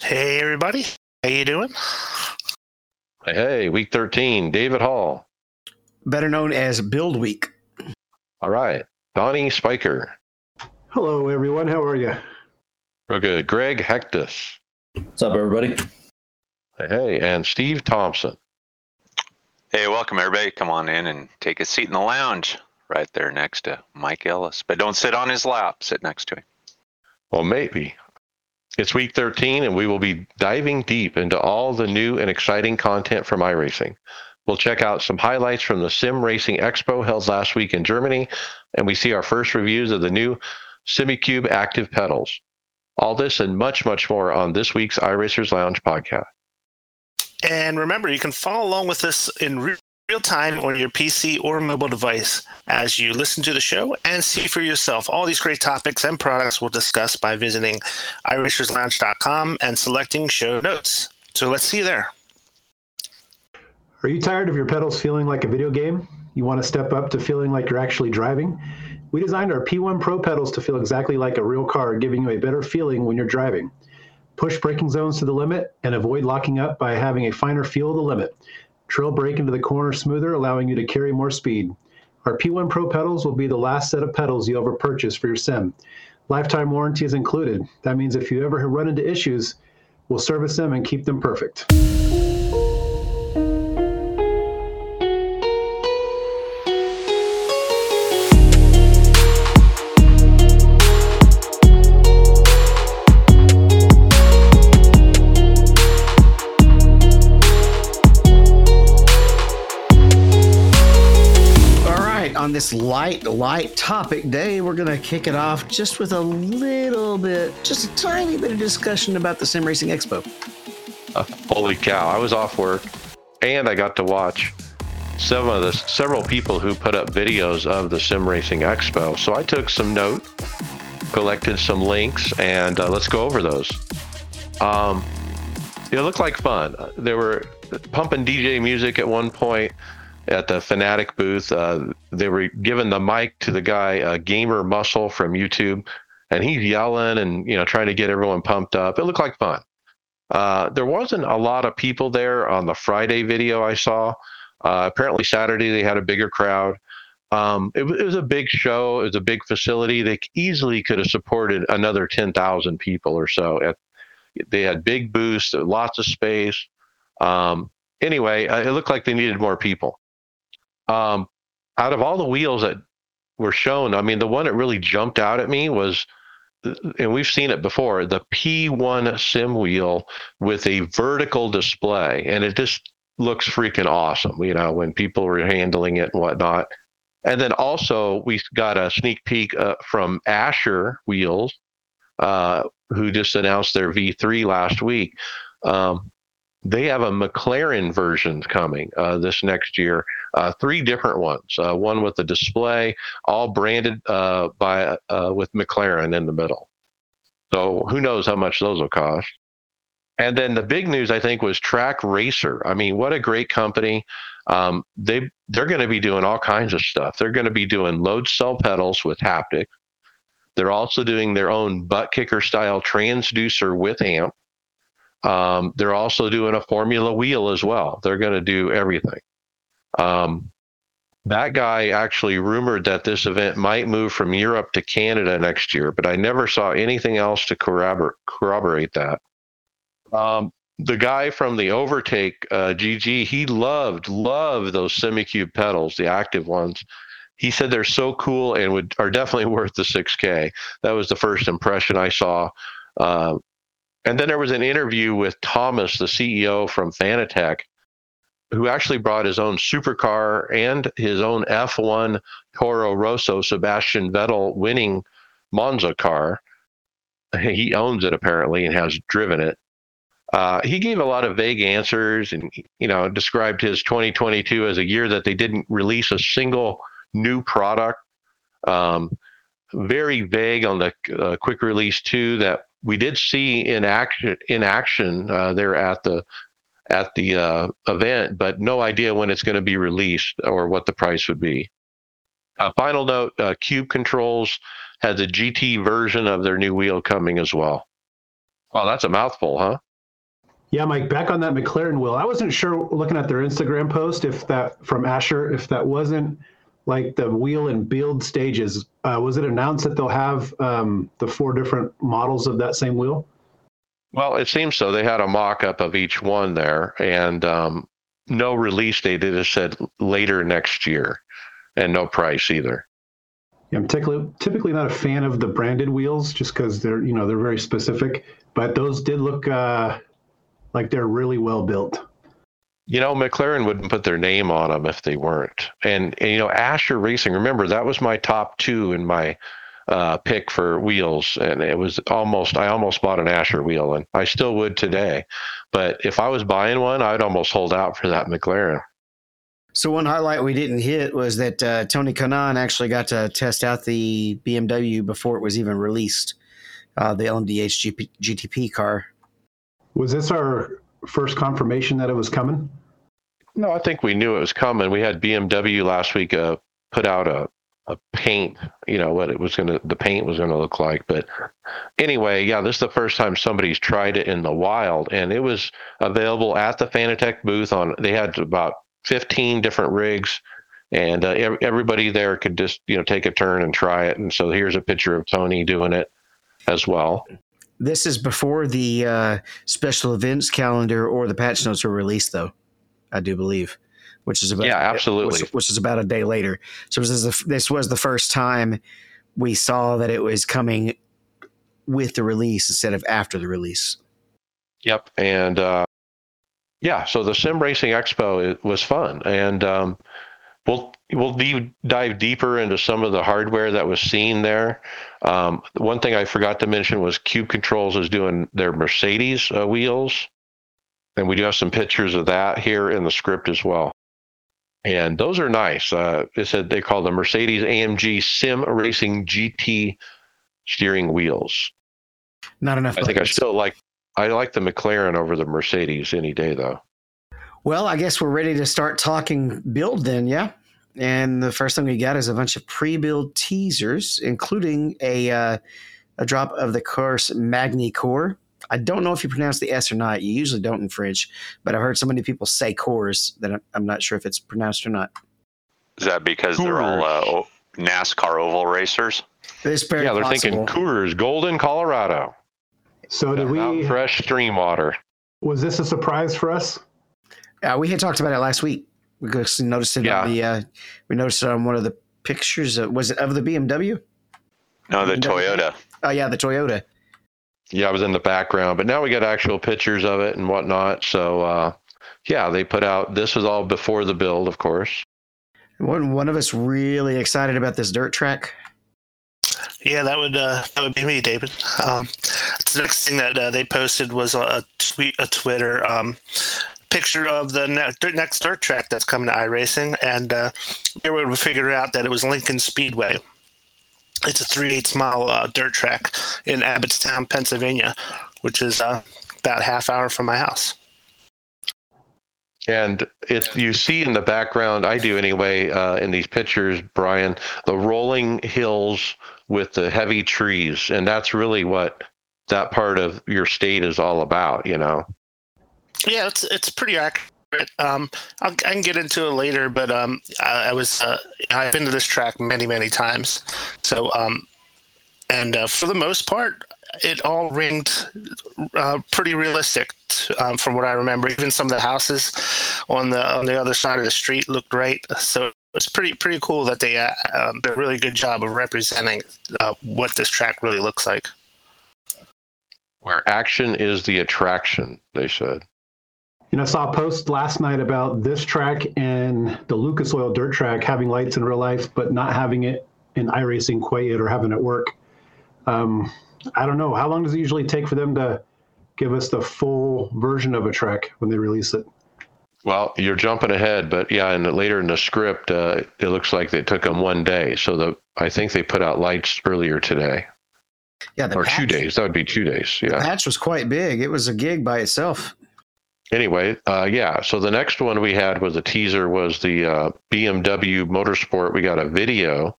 Hey everybody, how you doing? Hey, hey, week 13, David Hall. better known as Build Week. All right, Donnie Spiker. Hello, everyone. How are you? Real good. Greg Hecktus. What's up, everybody? Hey, hey, and Steve Thompson. Hey, welcome everybody. Come on in and take a seat in the lounge right there next to Mike Ellis. But don't sit on his lap, sit next to him. Well, maybe. It's week 13, and we will be diving deep into all the new and exciting content from iRacing. We'll check out some highlights from the Sim Racing Expo held last week in Germany, and we see our first reviews of the new Simucube active pedals. All this and much, much more on this week's iRacers Lounge podcast. And remember, you can follow along with us in real time on your PC or mobile device as you listen to the show and see for yourself all these great topics and products we'll discuss by visiting iRacersLounge.com and selecting show notes. So let's see you there. Are you tired of your pedals feeling like a video game? You want to step up to feeling like you're actually driving? We designed our P1 Pro pedals to feel exactly like a real car, giving you a better feeling when you're driving. Push braking zones to the limit and avoid locking up by having a finer feel of the limit. Trail brake into the corner smoother, allowing you to carry more speed. Our P1 Pro pedals will be the last set of pedals you ever purchase for your sim. Lifetime warranty is included. That means if you ever run into issues, we'll service them and keep them perfect. This light, light topic day, we're going to kick it off just with a little bit, just a tiny bit of discussion about the Sim Racing Expo. Uh, holy cow! I was off work, and I got to watch some of the several people who put up videos of the Sim Racing Expo. So I took some note, collected some links, and uh, let's go over those. Um, it looked like fun. They were pumping DJ music at one point at the Fanatec booth. Uh, they were giving the mic to the guy, uh, Gamer Muscle from YouTube, and he's yelling and you know trying to get everyone pumped up. It looked like fun. Uh, there wasn't a lot of people there on the Friday video I saw. Uh, apparently Saturday they had a bigger crowd. Um, it, it was a big show. It was a big facility. They easily could have supported another ten thousand people or so. At, they had big booths, lots of space. Um, anyway, uh, it looked like they needed more people. Um, out of all the wheels that were shown, I mean, the one that really jumped out at me was, and we've seen it before, the P1 sim wheel with a vertical display, and it just looks freaking awesome. You know, when people were handling it and whatnot. And then also we got a sneak peek uh, from Ascher Wheels, uh, who just announced their V3 last week. Um, they have a McLaren version coming uh, this next year. Uh, three different ones. Uh, one with a display, all branded uh, by uh, with McLaren in the middle. So who knows how much those will cost? And then the big news, I think, was Trak Racer. I mean, what a great company! Um, they they're going to be doing all kinds of stuff. They're going to be doing load cell pedals with haptic. They're also doing their own butt kicker style transducer with amp. Um, they're also doing a Formula wheel as well. They're going to do everything. Um, that guy actually rumored that this event might move from Europe to Canada next year, but I never saw anything else to corrobor- corroborate that. Um, the guy from the Overtake, uh, GG, he loved loved those Simucube pedals, the active ones. He said they're so cool and would are definitely worth the 6K. That was the first impression I saw. Uh, and then there was an interview with Thomas, the CEO from Fanatec, who actually brought his own supercar and his own F1 Toro Rosso Sebastian Vettel winning Monza car. He owns it apparently and has driven it. Uh, he gave a lot of vague answers and, you know, described his 2022 as a year that they didn't release a single new product. Um, very vague on the uh, quick release two that we did see in action in action uh, there at the at the uh, event, but no idea when it's going to be released or what the price would be. Uh, final note: uh, Cube Controls has a GT version of their new wheel coming as well. Wow, that's a mouthful, huh? Yeah, Mike, back on that McLaren wheel. I wasn't sure looking at their Instagram post if that from Ascher, if that wasn't like the wheel and build stages. Uh, was it announced that they'll have um, the four different models of that same wheel? Well, it seems so. They had a mock up of each one there and um, no release date. It just said later next year and no price either. Yeah, I'm typically, typically not a fan of the branded wheels just because they're, you know, they're very specific, but those did look uh, like they're really well built. You know, McLaren wouldn't put their name on them if they weren't. And, and you know, Ascher Racing, remember, that was my top two in my uh, pick for wheels. And it was almost, I almost bought an Ascher wheel, and I still would today. But if I was buying one, I'd almost hold out for that McLaren. So one highlight we didn't hit was that uh, Tony Kanaan actually got to test out the BMW before it was even released, uh, the LMDH GP, GTP car. Was this our first confirmation that it was coming? No, I think we knew it was coming. We had BMW last week uh, put out a, a paint, you know, what it was going to, the paint was going to look like. But anyway, yeah, this is the first time somebody's tried it in the wild, and it was available at the Fanatec booth. On they had about 15 different rigs, and uh, everybody there could just, you know, take a turn and try it. And so here's a picture of Tony doing it as well. This is before the uh, special events calendar or the patch notes were released, though. I do believe, which is about yeah, absolutely, which, which is about a day later. So this, the, this was the first time we saw that it was coming with the release instead of after the release. Yep, and uh, yeah, so the Sim Racing Expo was fun, and um, we'll we'll deep, dive deeper into some of the hardware that was seen there. Um, one thing I forgot to mention was Cube Controls is doing their Mercedes uh, wheels and we do have some pictures of that here in the script as well. And those are nice. Uh, it said they call the Mercedes AMG Sim Racing GT steering wheels. Not enough. I think I still like I like the McLaren over the Mercedes any day though. Well, I guess we're ready to start talking build then, yeah. And the first thing we got is a bunch of pre-build teasers, including a uh, a drop of the Corse Magny Cours, I don't know if you pronounce the S or not. You usually don't in French, but I've heard so many people say Coors that I'm not sure if it's pronounced or not. Is that because Coors. they're all uh, NASCAR oval racers? It's very yeah, they're possible. thinking Coors, Golden, Colorado. So did we fresh stream water? Was this a surprise for us? Uh, we had talked about it last week. We noticed it yeah. on the. Uh, we noticed it on one of the pictures. Of, was it of the BMW? No, the BMW? Toyota. Oh yeah, the Toyota yeah, I was in the background, but now we got actual pictures of it and whatnot. So, uh, yeah, they put out. This was all before the build, of course. One one of us really excited about this dirt track. Yeah, that would uh, that would be me, David. Um, the next thing that uh, they posted was a tweet, a Twitter um, picture of the next dirt track that's coming to iRacing, and uh, we were able to figure out that it was Lincoln Speedway. It's a three-eighths mile uh, dirt track in Abbottstown, Pennsylvania, which is uh, about half hour from my house. And if you see in the background, I do anyway, uh, in these pictures, Brian, the rolling hills with the heavy trees, and that's really what that part of your state is all about, you know. Yeah, it's it's pretty accurate um, i can get into it later, but um, I, I was uh, I've been to this track many many times, so um, and uh, for the most part, it all ringed uh, pretty realistic um, from what I remember. Even some of the houses on the on the other side of the street looked great. So it's pretty pretty cool that they uh, um, did a really good job of representing uh, what this track really looks like. Where action is the attraction, they said. You know, I saw a post last night about this track and the Lucas Oil dirt track having lights in real life, but not having it in iRacing quite yet or having it work. Um, I don't know. How long does it usually take for them to give us the full version of a track when they release it. Well, you're jumping ahead, but yeah, and later in the script, uh, it looks like they took them one day. So the I think they put out lights earlier today, Yeah, the or patch, two days. That would be two days. the Yeah. patch was quite big. It was a gig by itself. Anyway, uh, yeah. So the next one we had was a teaser was the uh, BMW Motorsport. We got a video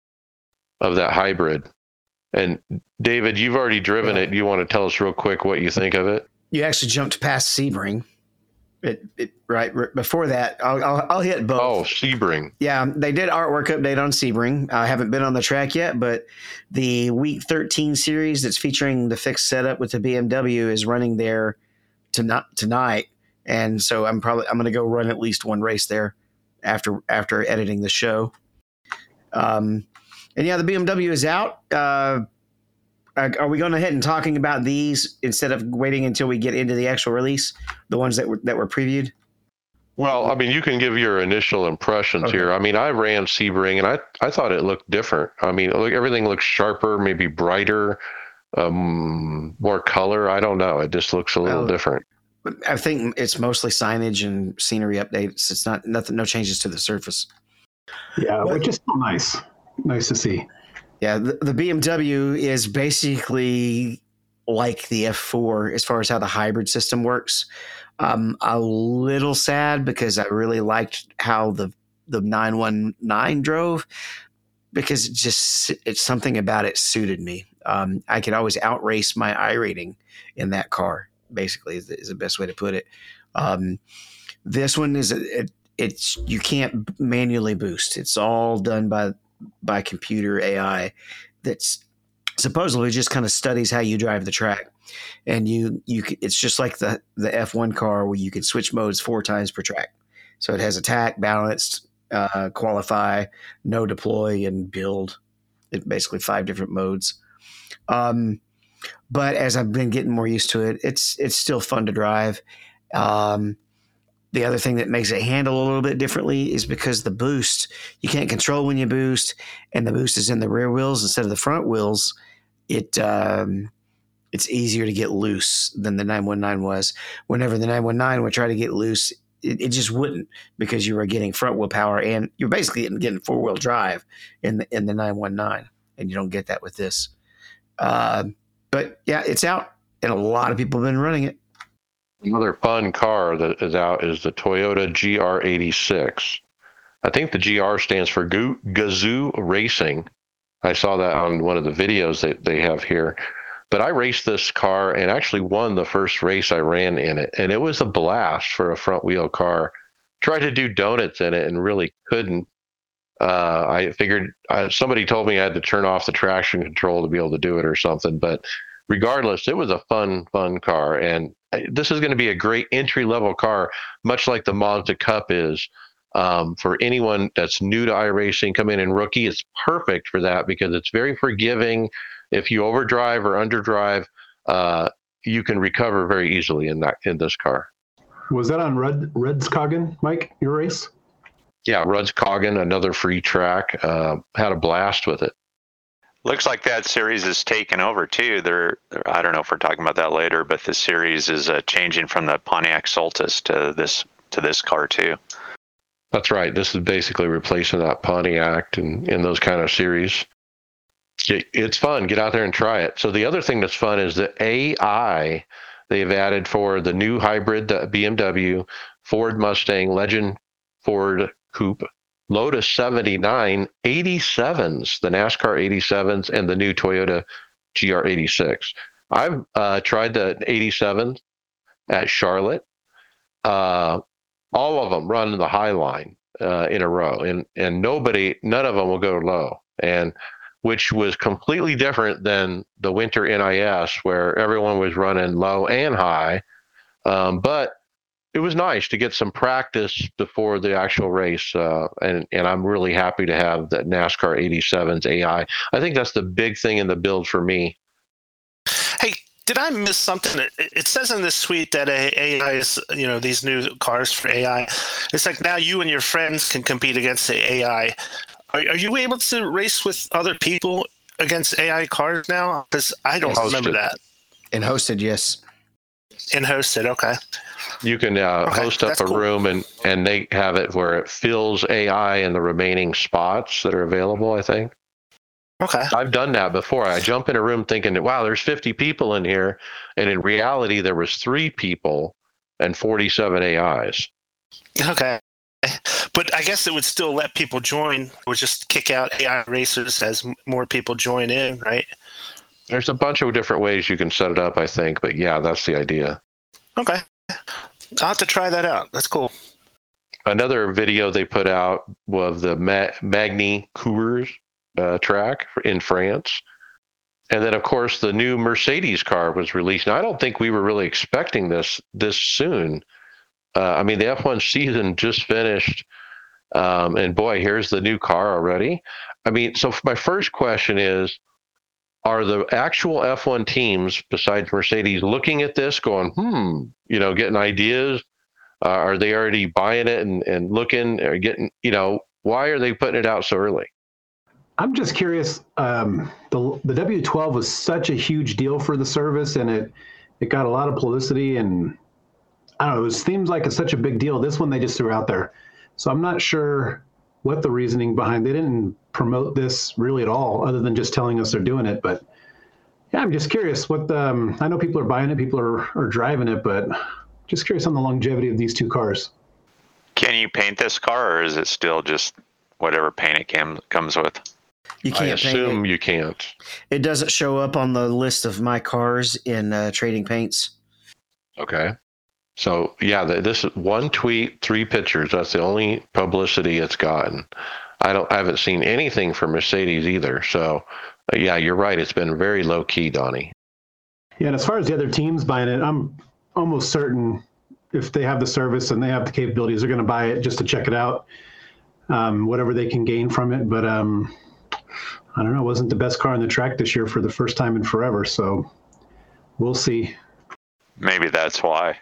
of that hybrid. And David, you've already driven Yeah. it. You want to tell us real quick what you think of it? You actually jumped past Sebring. It, it right r- before that. I'll, I'll, I'll hit both. Oh, Sebring. Yeah, they did artwork update on Sebring. I haven't been on the track yet, but the Week 13 series that's featuring the fixed setup with the BMW is running there tonight. And so I'm probably I'm going to go run at least one race there after after editing the show. Um, and yeah, the BMW is out. Uh, are we going ahead and talking about these instead of waiting until we get into the actual release? The ones that were that were previewed. Well, I mean, you can give your initial impressions Okay. here. I mean, I ran Sebring and I, I thought it looked different. I mean, look, everything looks sharper, maybe brighter, um, more color. I don't know. It just looks a little Well, different. But I think it's mostly signage and scenery updates. It's not nothing, no changes to the surface. Yeah, What- which is still nice. Nice to see. Yeah, the, the BMW is basically like the F4 as far as how the hybrid system works. Um, a little sad because I really liked how the the 919 drove because it just it's something about it suited me. Um, I could always outrace my iRating in that car. Basically, is the, is the best way to put it. Um, this one is it, it's you can't manually boost. It's all done by by computer AI that's supposedly just kind of studies how you drive the track. And you you it's just like the the F1 car where you can switch modes four times per track. So it has attack, balanced, uh, qualify, no deploy, and build. It basically five different modes. Um, but as I've been getting more used to it, it's it's still fun to drive. Um, the other thing that makes it handle a little bit differently is because the boost you can't control when you boost, and the boost is in the rear wheels instead of the front wheels. It um, it's easier to get loose than the 919 was. Whenever the 919 would try to get loose, it, it just wouldn't because you were getting front wheel power and you're basically getting, four wheel drive in the in the 919, and you don't get that with this. Uh, but yeah, it's out, and a lot of people have been running it. Another fun car that is out is the Toyota GR86. I think the GR stands for Gazoo Racing. I saw that on one of the videos that they have here. But I raced this car and actually won the first race I ran in it. And it was a blast for a front wheel car. Tried to do donuts in it and really couldn't. Uh, I figured uh, somebody told me I had to turn off the traction control to be able to do it or something. But regardless, it was a fun, fun car. And this is going to be a great entry level car, much like the Mazda Cup is. Um, for anyone that's new to iRacing, come in and rookie, it's perfect for that because it's very forgiving. If you overdrive or underdrive, uh, you can recover very easily in that in this car. Was that on Red Redskogen, Mike? Your race? Yeah, Rudskogen, another free track, uh, had a blast with it. Looks like that series is taken over too. They're, I don't know if we're talking about that later, but the series is uh, changing from the Pontiac Solstice to this to this car too. That's right. This is basically replacing that Pontiac and in those kind of series. It- It's fun. Get out there and try it. So the other thing that's fun is the AI they've added for the new hybrid the BMW, Ford Mustang, Legend Ford Coupe, Lotus 79, 87s, the NASCAR 87s, and the new Toyota GR86. I've uh, tried the 87 at Charlotte. Uh, all of them run the high line uh, in a row, and and nobody, none of them will go low, and which was completely different than the winter NIS where everyone was running low and high. Um, but it was nice to get some practice before the actual race, uh, and and I'm really happy to have the NASCAR 87's AI. I think that's the big thing in the build for me. Hey, did I miss something? It, it says in this suite that AI is, you know, these new cars for AI. It's like now you and your friends can compete against the AI. Are, are you able to race with other people against AI cars now? Because I don't Hosted. remember that. And hosted, yes. and hosted. Okay. You can uh, Okay, host up a cool. room and and they have it where it fills AI in the remaining spots that are available. I think Okay. I've done that before. I jump in a room thinking, that "Wow, there's 50 people in here," and in reality, there was three people and 47 AIs. Okay. But I guess it would still let people join. It would just kick out AI racers as more people join in, right? There's a bunch of different ways you can set it up, I think, but yeah, that's the idea. Okay. I'll have to try that out. That's cool. Another video they put out was the Ma- Magny Cours uh, track in France. And then, of course, the new Mercedes car was released. Now, I don't think we were really expecting this this soon. Uh, I mean, the F1 season just finished, um, and boy, here's the new car already. I mean, so my first question is: Are the actual F1 teams, besides Mercedes, looking at this, going, "Hmm," you know, getting ideas? Uh, are they already buying it and, and looking or getting, you know, why are they putting it out so early? I'm just curious. Um, the the W12 was such a huge deal for the service, and it it got a lot of publicity, and I don't know. It seems like it's such a big deal. This one they just threw out there, so I'm not sure what the reasoning behind. They didn't promote this really at all, other than just telling us they're doing it. But yeah, I'm just curious. What um, I know people are buying it, people are are driving it, but just curious on the longevity of these two cars. Can you paint this car, or is it still just whatever paint it cam- comes with? You can't paint assume it. you can't. It doesn't show up on the list of my cars in uh, Trading Paints. Okay. So yeah, th this is one tweet, three pictures. That's the only publicity it's gotten. I don't. I haven't seen anything from Mercedes either. So uh, yeah, you're right. It's been very low key, Donnie. Yeah, and as far as the other teams buying it, I'm almost certain if they have the service and they have the capabilities, they're going to buy it just to check it out, um, whatever they can gain from it. But um, I don't know, it wasn't the best car on the track this year for the first time in forever. So we'll see. Maybe that's why.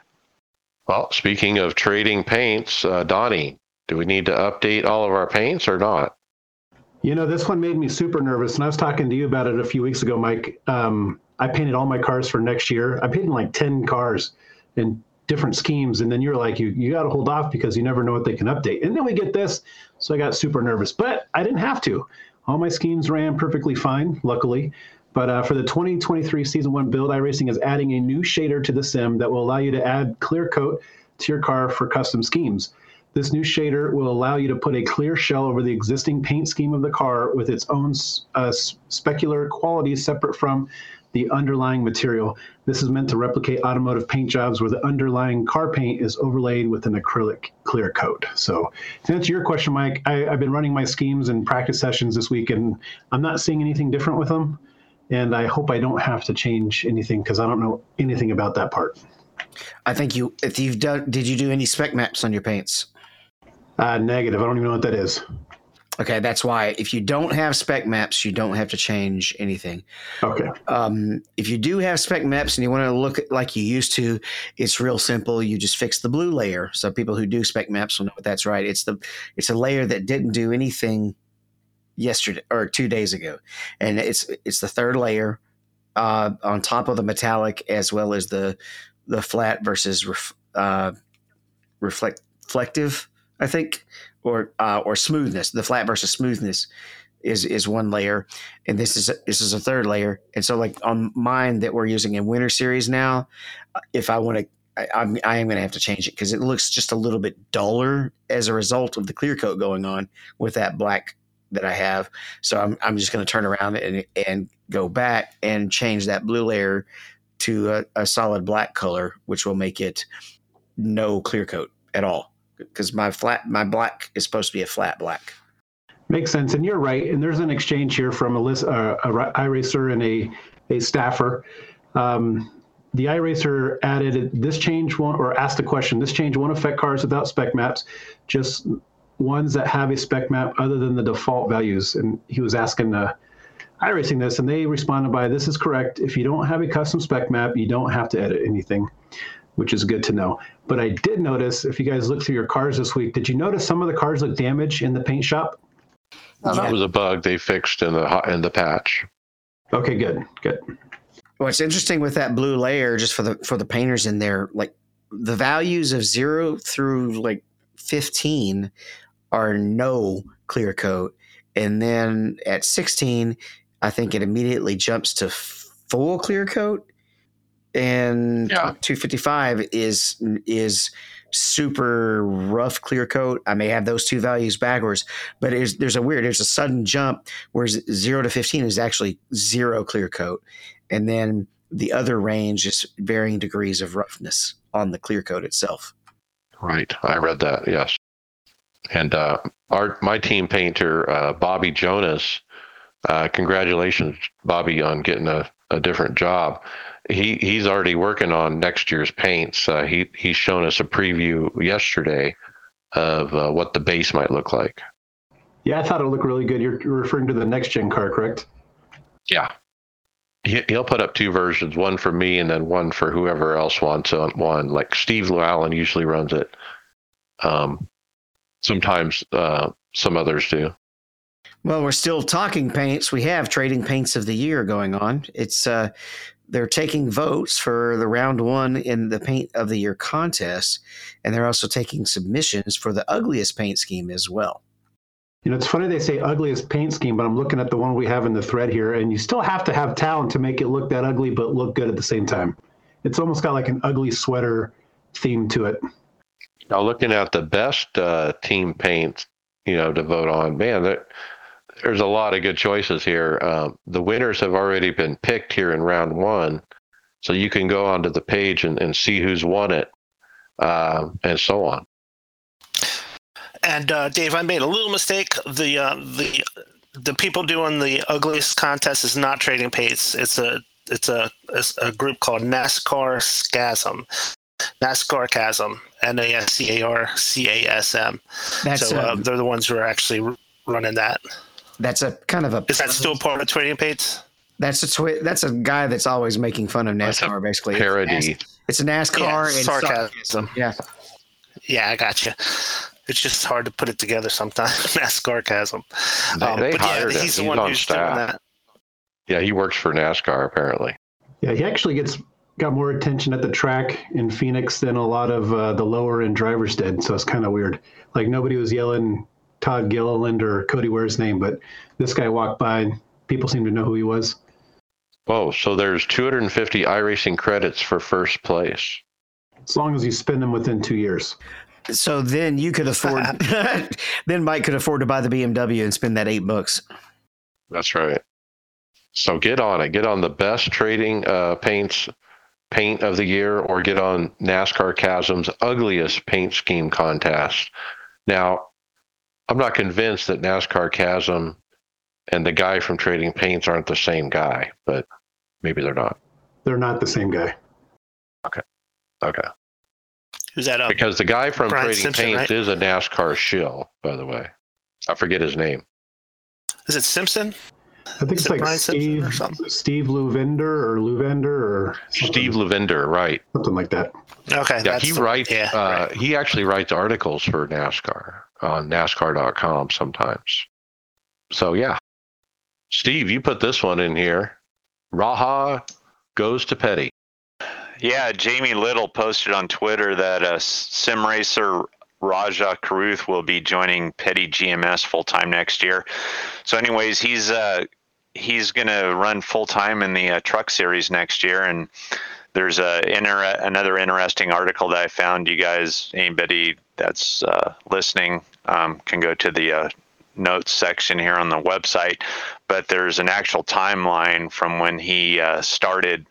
Well, speaking of trading paints, uh, Donnie, do we need to update all of our paints or not? You know, this one made me super nervous, and I was talking to you about it a few weeks ago, Mike. Um, I painted all my cars for next year. I painted like ten cars in different schemes, and then you're like, you you got to hold off because you never know what they can update. And then we get this, so I got super nervous, but I didn't have to. All my schemes ran perfectly fine, luckily. But uh, for the 2023 Season 1 build, iRacing is adding a new shader to the sim that will allow you to add clear coat to your car for custom schemes. This new shader will allow you to put a clear shell over the existing paint scheme of the car with its own uh, specular qualities separate from the underlying material. This is meant to replicate automotive paint jobs where the underlying car paint is overlaid with an acrylic clear coat. So, to answer your question, Mike, I, I've been running my schemes and practice sessions this week, and I'm not seeing anything different with them. And I hope I don't have to change anything because I don't know anything about that part. I think you, if you've done, did you do any spec maps on your paints? Uh, negative. I don't even know what that is. Okay, that's why if you don't have spec maps, you don't have to change anything. Okay. Um, if you do have spec maps and you want to look like you used to, it's real simple. You just fix the blue layer. So people who do spec maps will know that's right. It's the it's a layer that didn't do anything yesterday or two days ago, and it's it's the third layer uh, on top of the metallic as well as the the flat versus ref, uh, reflect reflective. I think or uh, or smoothness. The flat versus smoothness is is one layer, and this is this is a third layer. And so, like on mine that we're using in Winter Series now, if I want to. I, I'm, I am going to have to change it because it looks just a little bit duller as a result of the clear coat going on with that black that I have. So I'm, I'm just going to turn around and, and go back and change that blue layer to a, a solid black color, which will make it no clear coat at all because my flat my black is supposed to be a flat black. Makes sense, and you're right. And there's an exchange here from a list, uh, a iRacer and a a staffer. Um, the iRacer added this change won't, or asked a question. This change won't affect cars without spec maps, just ones that have a spec map other than the default values. And he was asking uh, iRacing this, and they responded by, "This is correct. If you don't have a custom spec map, you don't have to edit anything." which is good to know. But I did notice, if you guys look through your cars this week, did you notice some of the cars look damaged in the paint shop? That was a bug they fixed in the in the patch. Okay, good, good. What's interesting with that blue layer, just for the for the painters in there, like the values of zero through like fifteen are no clear coat, and then at sixteen, I think it immediately jumps to full clear coat, and Yeah. two fifty five is is super rough clear coat. I may have those two values backwards, but it's, there's a weird, there's a sudden jump where zero to 15 is actually zero clear coat. And then the other range is varying degrees of roughness on the clear coat itself. Right. I read that. Yes. And uh, our my team painter uh, Bobby Jonas. Uh, congratulations, Bobby, on getting a, a different job. He he's already working on next year's paints. Uh, he he's shown us a preview yesterday of uh, what the base might look like. Yeah, I thought it looked really good. You're referring to the next gen car, correct? Yeah. He, he'll put up two versions, one for me and then one for whoever else wants one. Like Steve Llewellyn usually runs it. Um, sometimes uh, some others do. Well, we're still talking paints. We have trading paints of the year going on. It's uh, they're taking votes for the round one in the paint of the year contest, and they're also taking submissions for the ugliest paint scheme as well. You know, it's funny they say ugliest paint scheme, but I'm looking at the one we have in the thread here, and you still have to have talent to make it look that ugly, but look good at the same time. It's almost got like an ugly sweater theme to it. Now, looking at the best uh, team paint, you know, to vote on, man, there, there's a lot of good choices here. Um, the winners have already been picked here in round one, so you can go onto the page and, and see who's won it, uh, and so on. And uh, Dave, I made a little mistake. The uh, the the people doing the ugliest contest is not trading paints. It's a it's a, a group called NASCAR Casm. NASCAR Casm, N A S C A R C A S M. That's So uh, a, they're the ones who are actually r- running that. that's a kind of a Is that still part of trading paints? that's a twi- that's a guy that's always making fun of NASCAR. Basically, It's a Parody. Nas- It's a NASCAR Yeah, and sarcasm. sarcasm. Yeah, Yeah, I got you. It's just hard to put it together sometimes. NASCAR Casm. They, Um, they but yeah, hired him. he's the He's one on who's doing staff. that. Yeah, he works for NASCAR apparently. Yeah, he actually gets got more attention at the track in Phoenix than a lot of uh, the lower end drivers did. So it's kind of weird. Like nobody was yelling Todd Gilliland or Cody Ware's name, but this guy walked by and people seemed to know who he was. Oh, so there's 250 iRacing credits for first place. As long as you spend them within two years. so then you could afford. then Mike could afford to buy the BMW and spend that eight bucks. That's right. So get on it. Get on the best trading uh, paints paint of the year, or get on NASCAR Casm's ugliest paint scheme contest. Now, I'm not convinced that NASCAR Casm and the guy from Trading Paints aren't the same guy, but maybe they're not. They're not the same guy. Okay. Okay. Who's that up? Because the guy from Brian Trading Simpson, Paints right? is a NASCAR shill, by the way. I forget his name. Is it Simpson? I think Is it's like Brian Simpson Steve or something? Steve Luvender or Luvender or something, Steve Lavender, right. something like that. Okay. Yeah, that's he the- writes. Yeah, uh, right. He actually writes articles for NASCAR on NASCAR.com sometimes. So yeah, Steve, you put this one in here. Raha goes to Petty. Yeah, Jamie Little posted on Twitter that uh, sim racer Rajah Caruth will be joining Petty GMS full time next year. So, anyways, he's uh, he's going to run full time in the uh, Truck Series next year, and there's a inter- another interesting article that I found. You guys, anybody that's uh, listening, um, can go to the uh, notes section here on the website. But there's an actual timeline from when he uh, started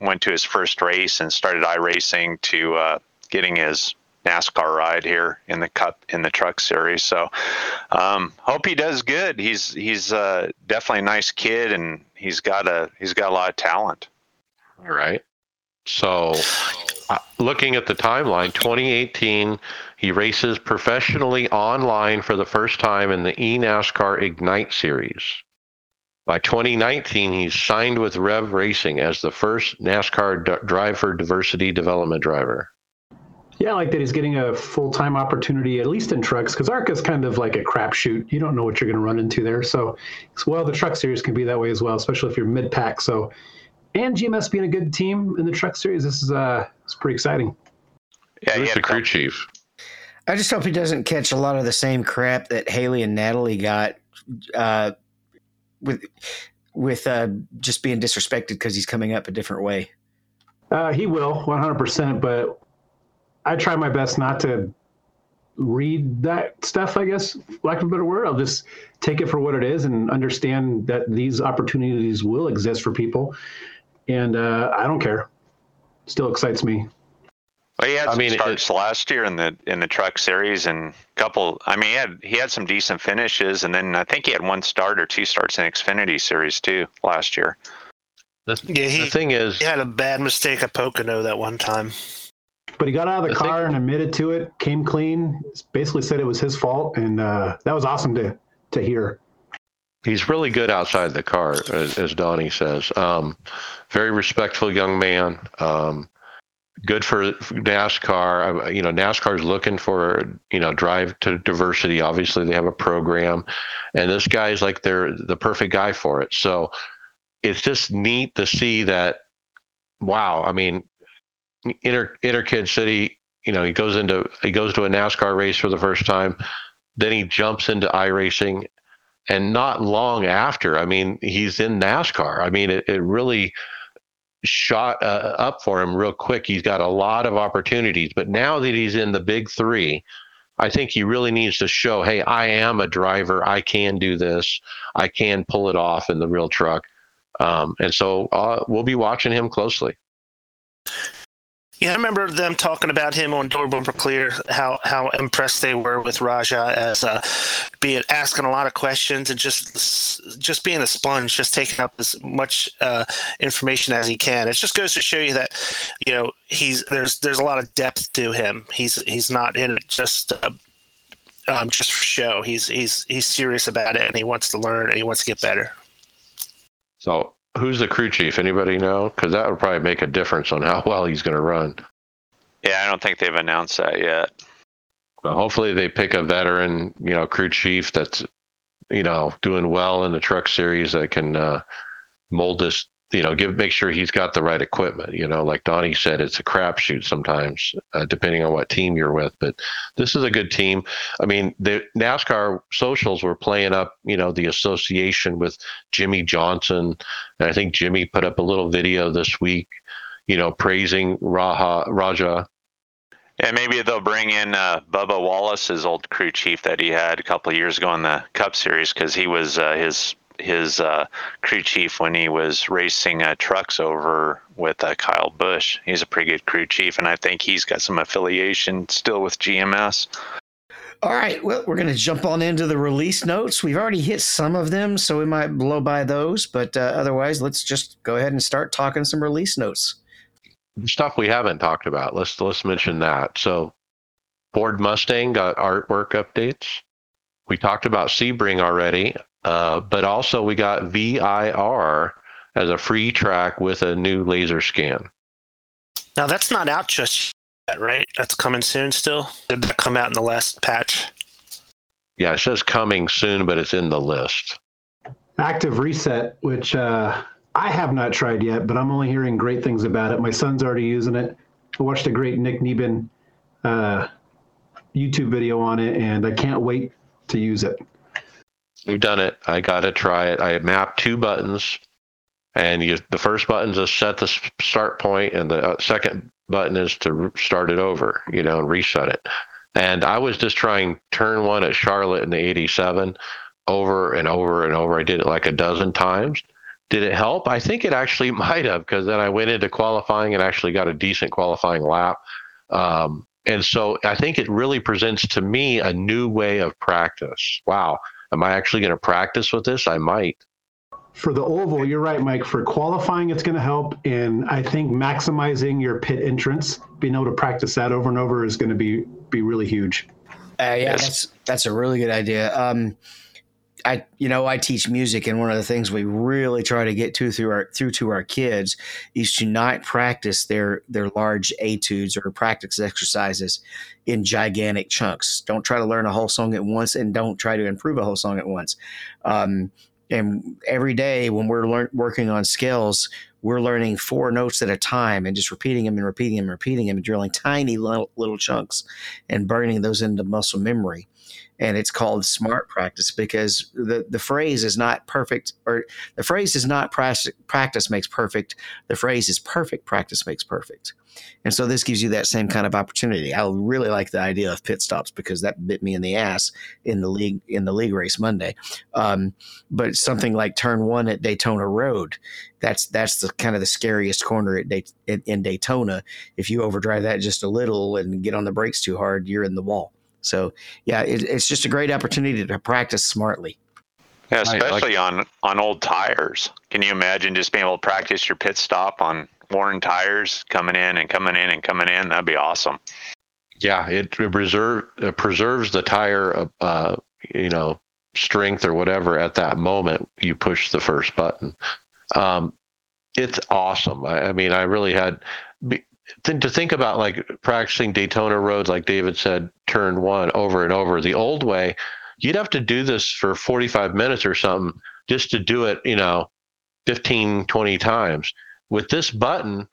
went to his first race and started iRacing to uh, getting his NASCAR ride here in the Cup in the Truck Series. So, um, hope he does good. He's he's uh, definitely a nice kid, and he's got a he's got a lot of talent. All right. So, uh, looking at the timeline, 2018, he races professionally online for the first time in the eNASCAR Ignite Series. By 2019, he's signed with Rev Racing as the first NASCAR d- Drive for Diversity development driver. Yeah, I like that he's getting a full time opportunity, at least in trucks, because ARCA is kind of like a crapshoot. You don't know what you're going to run into there. So, well, the truck series can be that way as well, especially if you're mid pack. So, and GMS being a good team in the truck series, this is uh, it's pretty exciting. Yeah, he had the a crew chief? I just hope he doesn't catch a lot of the same crap that Haley and Natalie got uh, with with uh, just being disrespected because he's coming up a different way. Uh, he will 100%, but I try my best not to read that stuff, I guess, lack of a better word. I'll just take it for what it is and understand that these opportunities will exist for people. And uh, I don't care. Still excites me. Well, he had I some mean, it- starts last year in the in the truck series and couple. I mean, he had he had some decent finishes, and then I think he had one start or two starts in Xfinity series too last year. The, Yeah, he- the thing is, He had a bad mistake at Pocono that one time. But he got out of the, thing- car and admitted to it, came clean, basically said it was his fault. And uh, that was awesome to, to hear. he's really good outside the car, as, as Donnie says. Um, very respectful young man. Um, good for NASCAR. You know, NASCAR's looking for you know drive to diversity. Obviously, they have a program, and this guy's like they're the perfect guy for it. So it's just neat to see that. Wow, I mean, inner inner Kid City. You know, he goes into he goes to a NASCAR race for the first time. Then he jumps into iRacing and not long after, I mean, he's in NASCAR. I mean, it, it really shot uh, up for him real quick. He's got a lot of opportunities, but now that he's in the big three, I think he really needs to show, hey, I am a driver. I can do this. I can pull it off in the real truck. Um, and so uh, we'll be watching him closely. Yeah, I remember them talking about him on Door Bumper Clear, how how impressed they were with Rajah as uh, being asking a lot of questions and just just being a sponge, just taking up as much uh, information as he can. It just goes to show you that you know he's there's there's a lot of depth to him. He's he's not in it just. Uh, um, just for show, he's he's he's serious about it, and he wants to learn, and he wants to get better. So who's the crew chief? Anybody know? Because that would probably make a difference on how well he's going to run. Yeah, I don't think they've announced that yet. But hopefully they pick a veteran, you know, crew chief that's, you know, doing well in the truck series that can uh, mold this, you know, give make sure he's got the right equipment. You know, like Donnie said, it's a crapshoot sometimes, uh, depending on what team you're with. But this is a good team. I mean, the NASCAR socials were playing up, you know, the association with Jimmie Johnson, and I think Jimmy put up a little video this week, you know, praising Raha Rajah And maybe they'll bring in uh, Bubba Wallace, his old crew chief that he had a couple years ago in the Cup Series, because he was uh, his his uh, crew chief when he was racing uh, trucks over with uh, Kyle Busch. He's a pretty good crew chief, and I think he's got some affiliation still with GMS. All right, well, we're going to jump on into the release notes. We've already hit some of them, so we might blow by those, but uh, otherwise, let's just go ahead and start talking some release notes. stuff we haven't talked about. Let's let's mention that. So, Ford Mustang got artwork updates. We talked about Sebring already, uh, but also we got VIR as a free track with a new laser scan. Now that's not out just yet, right? That's coming soon. Still, did that come out in the last patch? Yeah, it says coming soon, but it's in the list. Active Reset, which uh, I have not tried yet, but I'm only hearing great things about it. My son's already using it. I watched a great Nick Neben uh, YouTube video on it, and I can't wait to use it. We've done it. I got to try it. I mapped two buttons, and you, the first button is set the start point, and the uh, second button is to start it over, you know, and reset it. And I was just trying turn one at Charlotte in the 87 over and over and over. I did it like a dozen times. Did it help? I think it actually might have, because then I went into qualifying and actually got a decent qualifying lap. Um, and so I think it really presents to me a new way of practice. Wow. Am I actually going to practice with this? I might. For the oval, you're right, Mike. For qualifying, it's going to help, and I think maximizing your pit entrance, being able to practice that over and over, is going to be be really huge. Uh, yeah, Yes. that's that's a really good idea. Um, I you know I teach music, and one of the things we really try to get to through our through to our kids is to not practice their their large etudes or practice exercises in gigantic chunks. Don't try to learn a whole song at once, and don't try to improve a whole song at once. Um, and every day when we're lear- working on scales, we're learning four notes at a time and just repeating them and repeating them and repeating them and drilling tiny little, little chunks and burning those into muscle memory and it's called smart practice because the, the phrase is not perfect or the phrase is not practice, practice makes perfect the phrase is perfect practice makes perfect. And so this gives you that same kind of opportunity. I really like the idea of pit stops because that bit me in the ass in the league in the league race monday. Um, but something like turn one at daytona road that's that's the kind of the scariest corner at Day, in, in daytona. If you overdrive that just a little and get on the brakes too hard you're in the wall so yeah, it, it's just a great opportunity to practice smartly. Yeah, especially like, on on old tires. Can you imagine just being able to practice your pit stop on worn tires, coming in and coming in and coming in? That'd be awesome. Yeah, it preserve it preserves the tire, uh, you know, strength or whatever at that moment you push the first button. Um, it's awesome. I, I mean, I really had to think about like practicing Daytona roads, like David said, turn one over and over. The old way, you'd have to do this for 45 minutes or something just to do it, you know, 15, 20 times. With this button,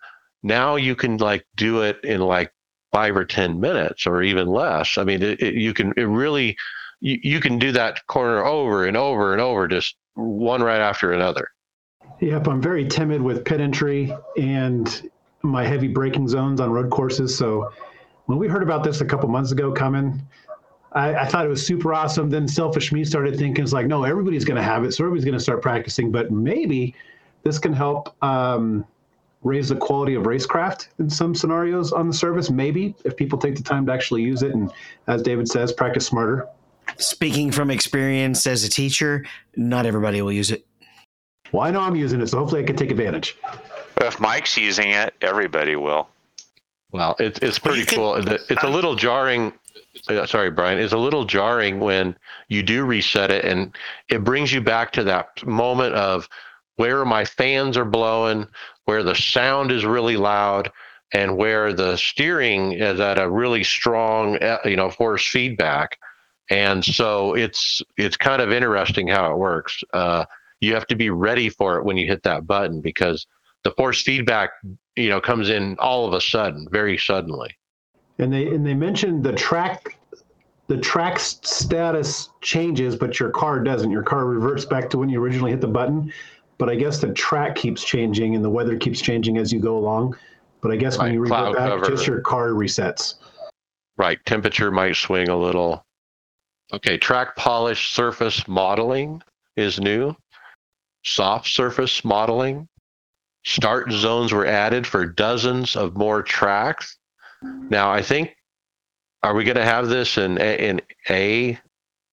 now you can like do it in like five or 10 minutes or even less. I mean, it, it, you can, it really, you, you can do that corner over and over and over, just one right after another. Yep, I'm very timid with pit entry and my heavy braking zones on road courses. So when we heard about this a couple months ago coming, I, I, thought it was super awesome. Then selfish me started thinking it's like, no, everybody's going to have it, so everybody's going to start practicing. But maybe this can help um, raise the quality of racecraft in some scenarios on the service. Maybe if people take the time to actually use it, and as David says, practice smarter. Speaking from experience as a teacher, not everybody will use it. Well, I know I'm using it, so hopefully I can take advantage. If Mike's using it, everybody will. Well, it, it's pretty cool. It's a little jarring. Uh, sorry, Brian. It's a little jarring when you do reset it, and it brings you back to that moment of where my fans are blowing, where the sound is really loud, and where the steering is at a really strong, uh, you know, force feedback. And so it's it's kind of interesting how it works. Uh, you have to be ready for it when you hit that button because the force feedback, you know, comes in all of a sudden, very suddenly. And they and they mentioned the track the track status changes, but your car doesn't. Your car reverts back to when you originally hit the button. But I guess the track keeps changing and the weather keeps changing as you go along. But I guess when you revert back, cover. just your car resets. Right. Temperature might swing a little. Okay. Track polish surface modeling is new. Soft surface modeling Start zones were added for dozens of more tracks. Now, I think, are we going to have this in A, in A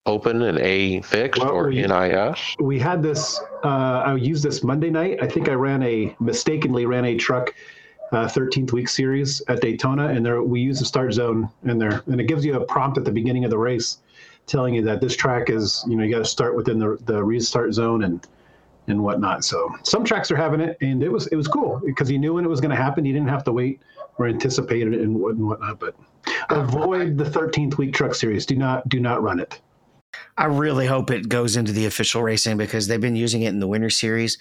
open and A fixed well, or we, NIS? We had this, uh, I used this Monday night. I think I ran a, mistakenly ran a truck uh, 13th week series at Daytona, and there we use the start zone in there, and it gives you a prompt at the beginning of the race, telling you that this track is, you know, you got to start within the the restart zone, and and whatnot. So some tracks are having it, and it was it was cool because he knew when it was going to happen. He didn't have to wait or anticipate it and whatnot. But avoid the 13th week truck series. Do not do not run it. I really hope it goes into the official racing because they've been using it in the winter series,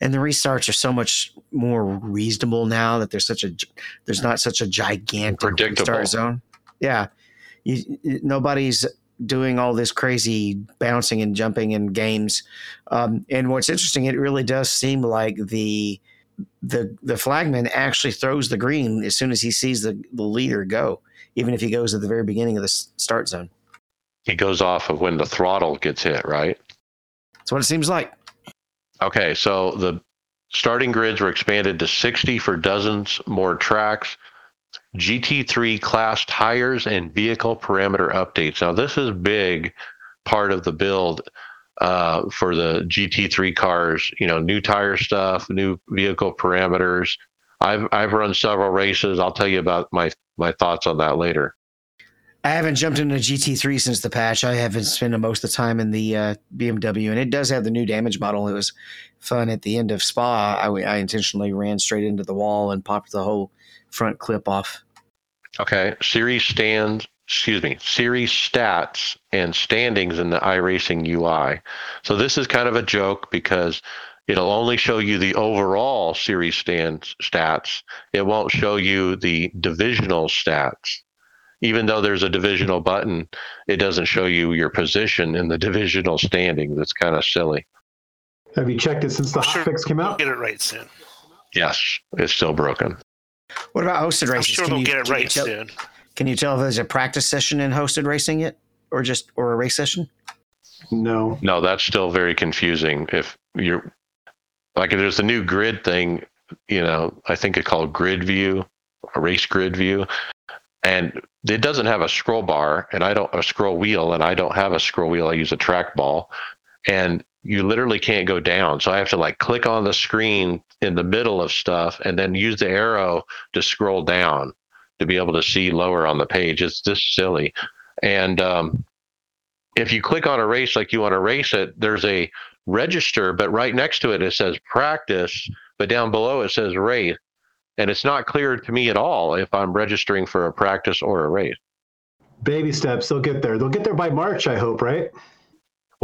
and the restarts are so much more reasonable now that there's such a there's not such a gigantic restart zone. Yeah, you, nobody's doing all this crazy bouncing and jumping in games. Um, and what's interesting, it really does seem like the the the flagman actually throws the green as soon as he sees the, the leader go, even if he goes at the very beginning of the start zone. He goes off of when the throttle gets hit, right? That's what it seems like. Okay, so the starting grids were expanded to 60 for dozens more tracks. GT3 class tires and vehicle parameter updates. Now, this is big part of the build uh, for the GT3 cars. You know, new tire stuff, new vehicle parameters. I've I've run several races. I'll tell you about my my thoughts on that later. I haven't jumped into GT3 since the patch. I haven't spent most of the time in the uh, BMW, and it does have the new damage model. It was fun at the end of Spa. I, I intentionally ran straight into the wall and popped the whole front clip off. Okay. Series stands excuse me, series stats and standings in the iRacing UI. So this is kind of a joke because it'll only show you the overall series stand stats. It won't show you the divisional stats. Even though there's a divisional button, it doesn't show you your position in the divisional standing. That's kind of silly. Have you checked it since the Sure. hotfix came We'll out? get it right soon. Yes, it's still broken. What about hosted racing? I'm sure Can they'll you- get it right tell- soon. Can you tell if there's a practice session in hosted racing yet, or just or a race session? No. No, that's still very confusing. If you're like, if there's a new grid thing, you know, I think it's called grid view, a race grid view, and it doesn't have a scroll bar and I don't a scroll wheel and I don't have a scroll wheel. I use a trackball and you literally can't go down. So I have to like click on the screen in the middle of stuff and then use the arrow to scroll down to be able to see lower on the page. It's just silly. And um, if you click on a race like you want to race it, there's a register, but right next to it it says practice, but down below it says race. And it's not clear to me at all if I'm registering for a practice or a race. Baby steps. They'll get there. They'll get there by March, I hope, right?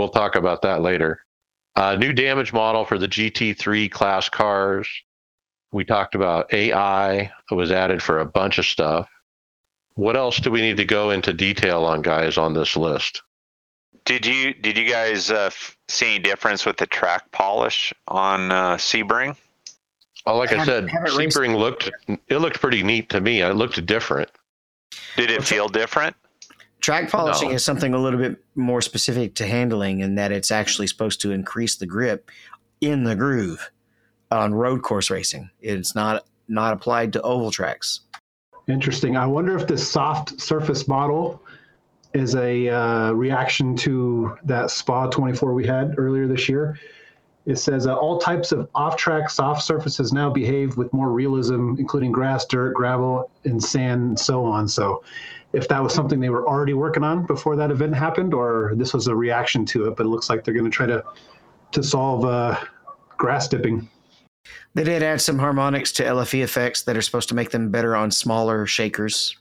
We'll talk about that later. Uh, new damage model for the GT3 class cars. We talked about AI that was added for a bunch of stuff. What else do we need to go into detail on, guys, on this list? Did you did you guys uh, f- see any difference with the track polish on uh, Sebring? Oh, like I, I said, Sebring looked it looked pretty neat to me. It looked different. Did it feel different? Track polishing No. is something a little bit more specific to handling in that it's actually supposed to increase the grip in the groove on road course racing. It's not not applied to oval tracks. Interesting. I wonder if this soft surface model is a uh, reaction to that Spa 24 we had earlier this year. It says uh, all types of off-track soft surfaces now behave with more realism, including grass, dirt, gravel, and sand, and so on. So, if that was something they were already working on before that event happened, or this was a reaction to it, but it looks like they're going to try to to solve uh, grass dipping. They did add some harmonics to LFE effects that are supposed to make them better on smaller shakers.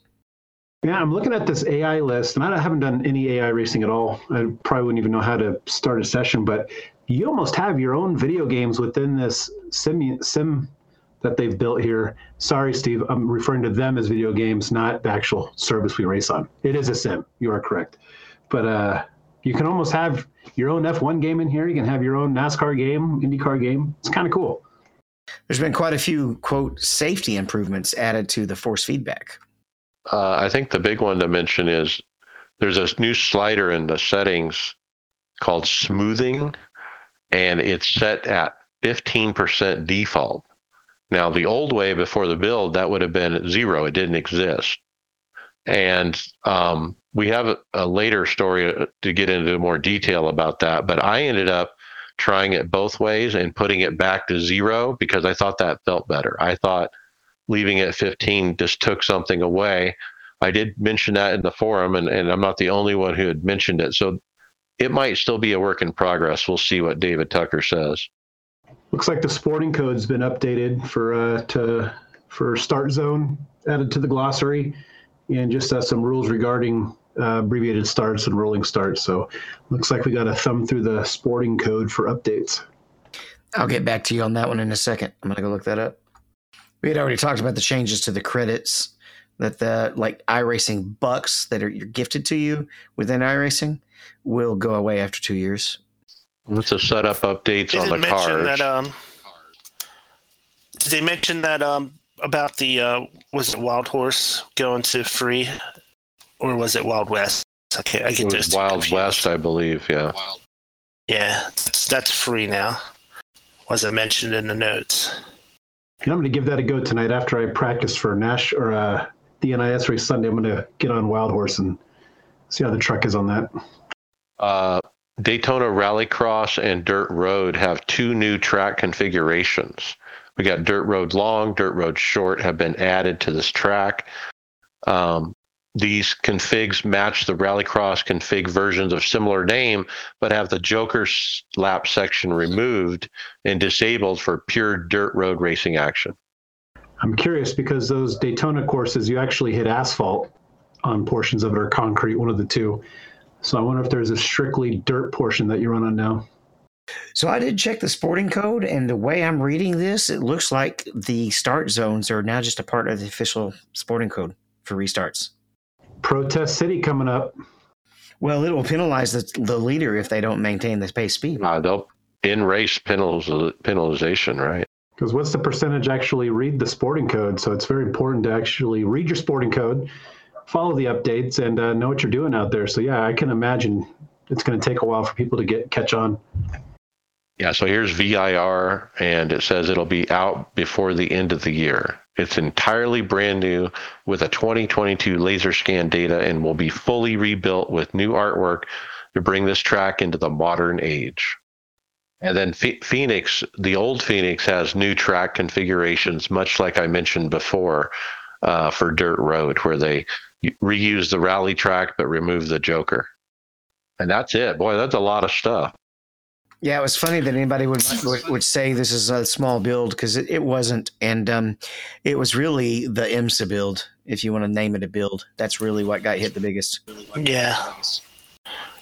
Yeah, I'm looking at this AI list, and I haven't done any AI racing at all. I probably wouldn't even know how to start a session, but you almost have your own video games within this sim sim that they've built here. Sorry, Steve, I'm referring to them as video games, not the actual service we race on. It is a sim. You are correct, but uh, you can almost have your own F1 game in here. You can have your own NASCAR game, IndyCar game. It's kind of cool. There's been quite a few quote safety improvements added to the force feedback. Uh, I think the big one to mention is there's a new slider in the settings called smoothing, and it's set at 15% default. Now, the old way before the build, that would have been zero. It didn't exist. And um, we have a, a later story uh, to get into more detail about that. But I ended up trying it both ways and putting it back to zero because I thought that felt better. I thought leaving it at 15 just took something away. I did mention that in the forum, and, and I'm not the only one who had mentioned it. So it might still be a work in progress. We'll see what David Tucker says. Looks like the sporting code's been updated for uh, to for start zone added to the glossary, and just uh, some rules regarding uh, abbreviated starts and rolling starts. So looks like we got a thumb through the sporting code for updates. I'll get back to you on that one in a second. I'm gonna go look that up. We had already talked about the changes to the credits that the like iRacing bucks that are gifted to you within iRacing will go away after two years. Let's just set up updates They on the cars. that. Um, did they mention that um, about the uh, was it Wild Horse going to free, or was it Wild West? Okay, I it get was those Wild confused. West, I believe. Yeah. Yeah, that's, that's free now. Wasn't mentioned in the notes. And I'm going to give that a go tonight after I practice for Nash or uh, the NIS race Sunday. I'm going to get on Wild Horse and see how the truck is on that. Uh, Daytona Rallycross and Dirt Road have two new track configurations. We got Dirt Road Long, Dirt Road Short have been added to this track. Um, these configs match the Rallycross config versions of similar name, but have the Joker lap section removed and disabled for pure dirt road racing action. I'm curious because those Daytona courses, you actually hit asphalt on portions of it or concrete, one of the two. So I wonder if there's a strictly dirt portion that you run on now. So I did check the sporting code, and the way I'm reading this, it looks like the start zones are now just a part of the official sporting code for restarts. Protest City coming up. Well, it will penalize the, the leader if they don't maintain the pace speed. Uh, they'll in race penaliz- penalization, right? Because what's the percentage actually read the sporting code? So it's very important to actually read your sporting code, follow the updates, and uh, know what you're doing out there. So yeah, I can imagine it's going to take a while for people to get catch on. Yeah, so here's VIR, and it says it'll be out before the end of the year. It's entirely brand new with a 2022 laser scan data and will be fully rebuilt with new artwork to bring this track into the modern age. And then Phoenix, the old Phoenix has new track configurations, much like I mentioned before uh, for Dirt Road, where they reuse the rally track but remove the Joker. And that's it. Boy, that's a lot of stuff. Yeah, it was funny that anybody would would, would say this is a small build because it, it, wasn't, and um, it was really the IMSA build, if you want to name it a build. That's really what got hit the biggest. Yeah,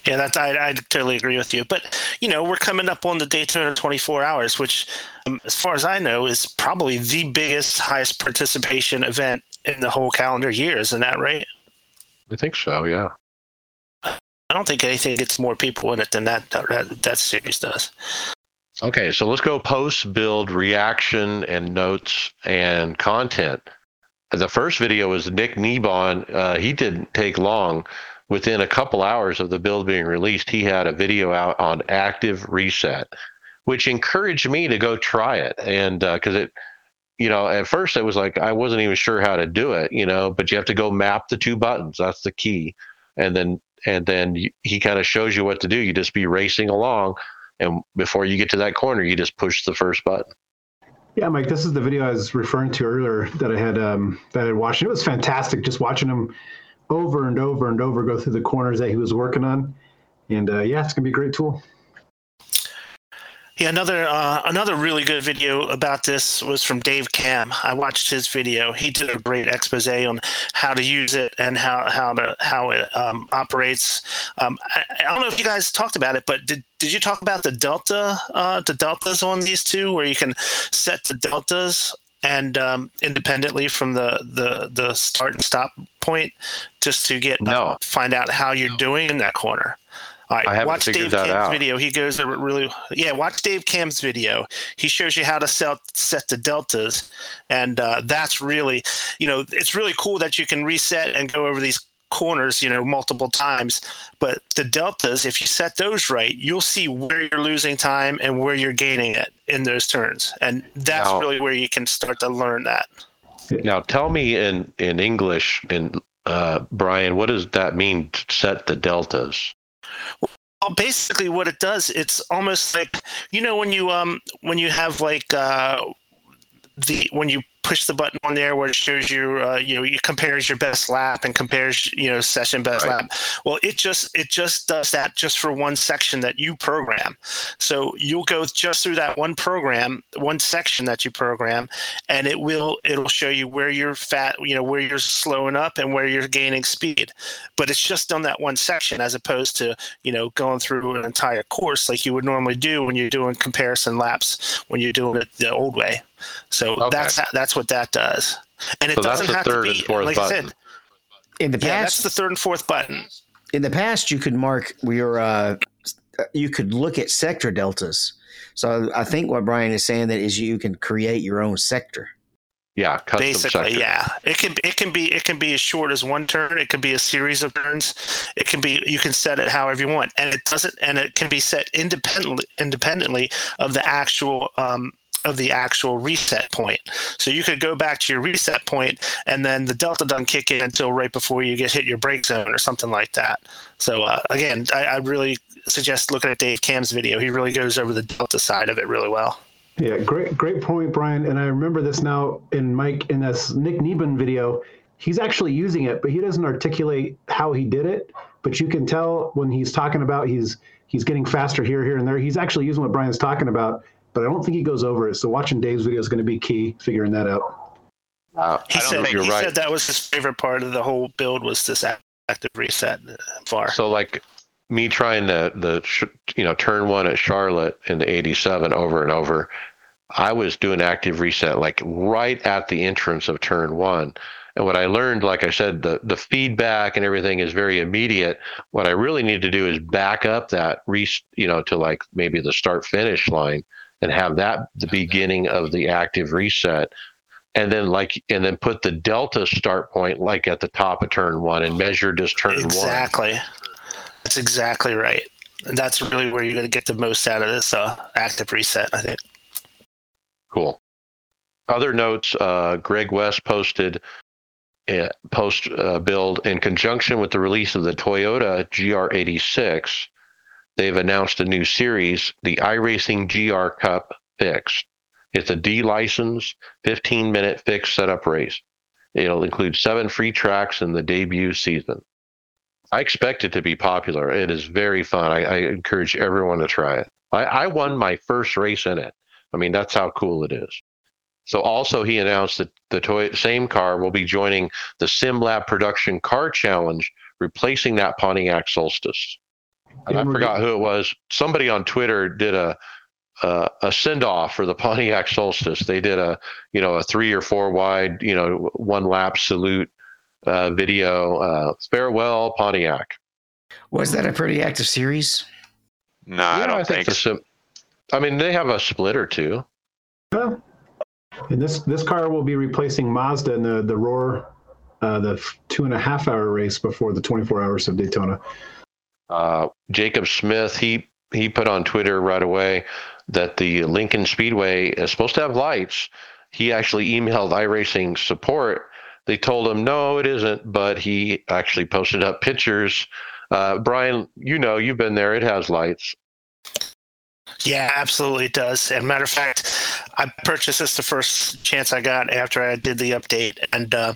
yeah, that's I, I totally agree with you. But you know, we're coming up on the Daytona 24 Hours, which, um, as far as I know, is probably the biggest, highest participation event in the whole calendar year. Isn't that right? I think so. Yeah. I don't think anything gets more people in it than that that, that series does. Okay, so let's go post build reaction and notes and content. The first video was Nick Nebon. Uh, he didn't take long. Within a couple hours of the build being released, he had a video out on active reset, which encouraged me to go try it. And because uh, it, you know, at first it was like I wasn't even sure how to do it, you know, but you have to go map the two buttons. That's the key. And then and then he kind of shows you what to do. You just be racing along, and before you get to that corner, you just push the first button. Yeah, Mike, this is the video I was referring to earlier that I had um, that I had watched. It was fantastic, just watching him over and over and over go through the corners that he was working on. And uh, yeah, it's gonna be a great tool. Yeah, another uh, another really good video about this was from Dave Cam. I watched his video. He did a great expose on how to use it and how how to how it um, operates. Um, I, I, don't know if you guys talked about it, but did did you talk about the delta uh, the deltas on these two, where you can set the deltas and um, independently from the, the the start and stop point, just to get no. uh, find out how you're doing in that corner. All right, I watch Dave Cam's out. video. He goes over really, yeah. Watch Dave Cam's video. He shows you how to set set the deltas, and uh, that's really, you know, it's really cool that you can reset and go over these corners, you know, multiple times. But the deltas, if you set those right, you'll see where you're losing time and where you're gaining it in those turns, and that's Now- really where you can start to learn that. Now, tell me in in English, in uh, Brian, what does that mean? To set the deltas. Well, basically, what it does, it's almost like you know when you um when you have like uh the when you push the button on there where it shows you uh, you know it compares your best lap and compares you know session best Right. lap. Well it just it just does that just for one section that you program. So you'll go just through that one program one section that you program and it will it'll show you where you're fat you know where you're slowing up and where you're gaining speed. But it's just on that one section as opposed to you know going through an entire course like you would normally do when you're doing comparison laps when you're doing it the old way so Okay. that's that's what that does and it So doesn't the have third to and be fourth like i said In the yeah past, that's the third and fourth button in the past, you could mark your, uh, you could look at sector deltas. So I think what Brian is saying that is you can create your own sector. Yeah, custom basically sector. yeah it can it can be it can be as short as one turn it can be a series of turns it can be you can set it however you want and it doesn't and it can be set independently independently of the actual um of the actual reset point so you could go back to your reset point and then the delta doesn't kick in until right before you get hit your break zone or something like that so uh, again I, I really suggest looking at dave cam's video he really goes over the delta side of it really well Yeah, great, great point, Brian. And I remember this now in Mike in this Nick Neben video. He's actually using it, but he doesn't articulate how he did it. But you can tell when he's talking about he's he's getting faster here, here, and there. He's actually using what Brian's talking about, but I don't think he goes over it. So watching Dave's video is going to be key, figuring that out. Uh, He I don't said think you're he right. said that was his favorite part of the whole build was this active reset far. So like me trying the the sh- you know turn one at Charlotte in the 87 over and over, I was doing active reset like right at the entrance of turn one. And what I learned, like I said, the the feedback and everything is very immediate. What I really need to do is back up that re you know to like maybe the start finish line and have that the beginning of the active reset. And then like and then put the delta start point like at the top of turn one and measure just turn one. Exactly. That's exactly right. And that's really where you're going to get the most out of this uh, active reset, I think. Cool. Other notes: uh, Greg West posted a post uh, build in conjunction with the release of the Toyota GR86. They've announced a new series, the iRacing GR Cup Fixed. It's a D license, 15 minute fixed setup race. It'll include seven free tracks in the debut season. I expect it to be popular. It is very fun. I, I encourage everyone to try it. I, I won my first race in it. I mean, that's how cool it is. So also he announced that the toy, same car will be joining the SimLab Production Car Challenge, replacing that Pontiac Solstice. And I forgot who it was. Somebody on Twitter did a uh, a send off for the Pontiac Solstice. They did a you know a three or four wide you know one lap salute uh, video. Uh, farewell Pontiac. Was that a pretty active series? No, I don't think, the so. sim- I mean, they have a split or two. Well, and this this car will be replacing Mazda in the the Roar, uh, the two and a half hour race before the 24 hours of Daytona. Uh, Jacob Smith, he he put on Twitter right away that the Lincoln Speedway is supposed to have lights. He actually emailed iRacing support. They told him no, it isn't, but he actually posted up pictures. Uh, Brian, you know, you've been there. It has lights. Yeah, absolutely it does. And matter of fact, I purchased this the first chance I got after I did the update. And uh,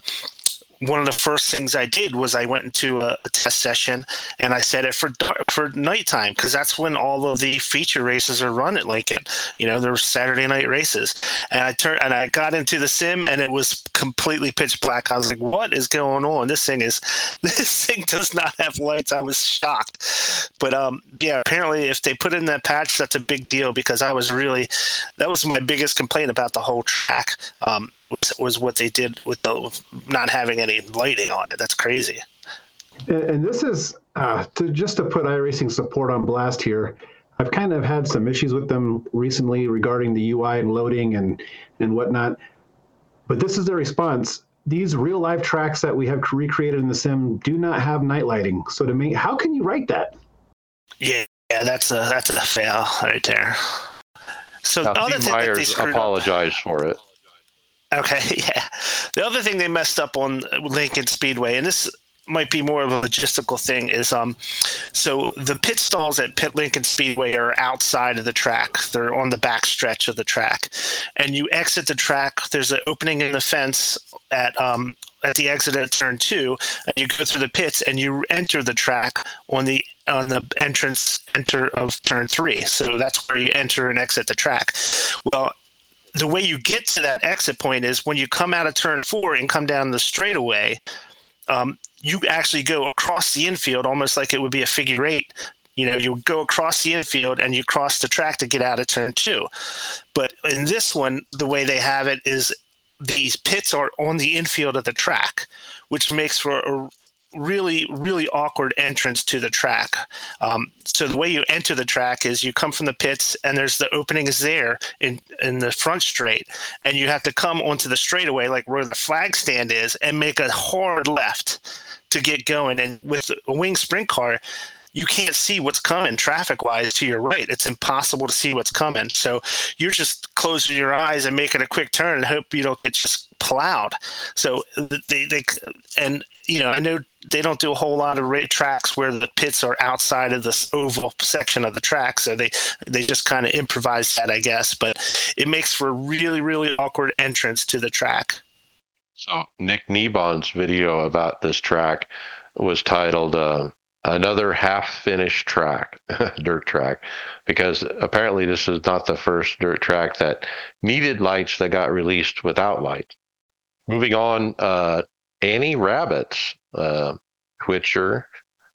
one of the first things I did was I went into a, a test session and I set it for for nighttime because that's when all of the feature races are run at Lincoln. You know, they're Saturday night races. And I turned and I got into the sim and it was completely pitch black. I was like, "What is going on? This thing is this thing does not have lights." I was shocked. But um, yeah, apparently if they put in that patch, that's a big deal because I was really that was my biggest complaint about the whole track. Um, was, was what they did with the not having any lighting on it. That's crazy. And, and this is uh, to just to put iRacing support on blast here. I've kind of had some issues with them recently regarding the UI and loading and and whatnot. But this is their response. These real life tracks that we have recreated in the sim do not have night lighting. So to me, how can you write that? Yeah, yeah, that's a that's a fail right there. So Now, the other Steve thing that they Myers screwed up- apologized for it. Okay, yeah. The other thing they messed up on Lincoln Speedway, and this might be more of a logistical thing, is um, so the pit stalls at Pit Lincoln Speedway are outside of the track. They're on the back stretch of the track, and you exit the track. There's an opening in the fence at um at the exit at turn two, and you go through the pits and you enter the track on the on the entrance enter of turn three. So that's where you enter and exit the track. Well, the way you get to that exit point is when you come out of turn four and come down the straightaway, um, you actually go across the infield almost like it would be a figure eight. You know, you go across the infield and you cross the track to get out of turn two. But in this one, the way they have it is these pits are on the infield of the track, which makes for a really, really awkward entrance to the track. Um, so the way you enter the track is you come from the pits, and there's the opening is there in in the front straight, and you have to come onto the straightaway, like where the flag stand is, and make a hard left to get going. And with a wing sprint car, you can't see what's coming traffic wise to your right. It's impossible to see what's coming. So you're just closing your eyes and making a quick turn and hope you don't get just plowed. So they, they and you know, I know they don't do a whole lot of rate tracks where the pits are outside of this oval section of the track. So they, they just kind of improvise that, I guess, but it makes for a really, really awkward entrance to the track. So Nick Nebon's video about this track was titled uh, "Another Half-Finished Track, Dirt Track," because apparently this is not the first dirt track that needed lights that got released without lights. moving on, uh, Annie Rabbits, uh, Twitcher,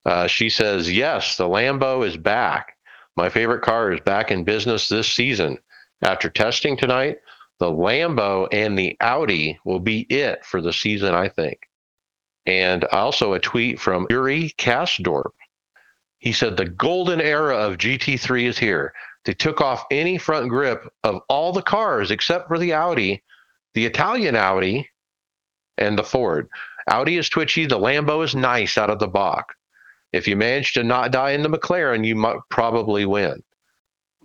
uh, she says, Yes, the Lambo is back. My favorite car is back in business this season. After testing tonight, the Lambo and the Audi will be it for the season, I think. And also a tweet from Yuri Kasdorp. He said, The golden era of GT3 is here. They took off any front grip of all the cars except for the Audi, the Italian Audi, and the Ford. Audi is twitchy. The Lambo is nice out of the box. If you manage to not die in the McLaren, you might probably win.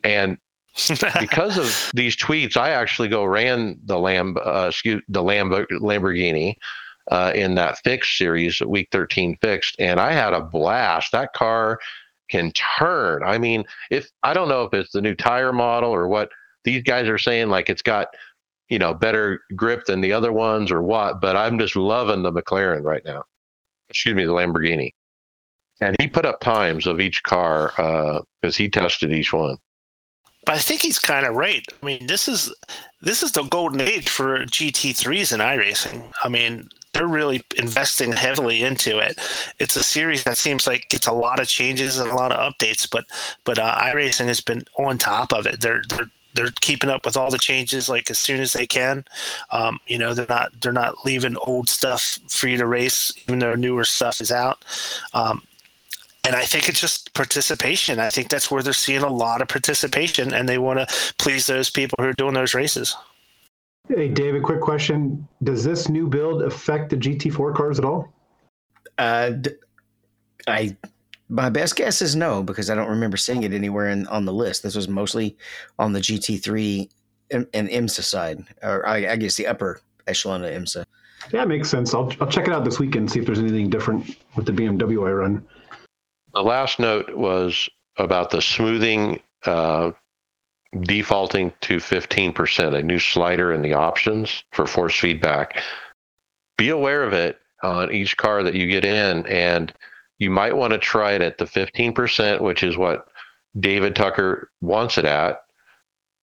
And because of these tweets, I actually go ran the Lamb, uh, excuse, the Lamb, Lamborghini uh, in that fixed series, week 13 fixed, and I had a blast. That car can turn. I mean, if I don't know if it's the new tire model or what these guys are saying, like it's got you know better grip than the other ones or what, but I'm just loving the McLaren right now. Excuse me, the Lamborghini. And he put up times of each car because uh, he tested each one. But I think he's kind of right. I mean, this is this is the golden age for GT3s in iRacing. I mean, they're really investing heavily into it. It's a series that seems like gets a lot of changes and a lot of updates, but but uh, iRacing has been on top of it. They're they're they're keeping up with all the changes like as soon as they can. Um, you know, they're not they're not leaving old stuff for you to race, even though newer stuff is out. Um, and I think it's just participation. I think that's where they're seeing a lot of participation, and they want to please those people who are doing those races. Hey, David, quick question: Does this new build affect the GT4 cars at all? Uh, I my best guess is no because I don't remember seeing it anywhere in, on the list. This was mostly on the GT3 and, and IMSA side, or I, I, guess the upper echelon of IMSA. Yeah, makes sense. I'll I'll check it out this weekend see if there's anything different with the BMW I run. The last note was about the smoothing uh, defaulting to 15%, a new slider in the options for force feedback. Be aware of it on each car that you get in, and you might want to try it at the 15%, which is what David Tucker wants it at,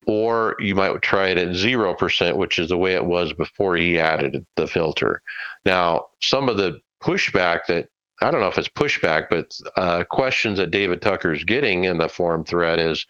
or you might try it at 0%, which is the way it was before he added the filter. Now, some of the pushback that I don't know if it's pushback, but uh, questions that David Tucker is getting in the forum thread is,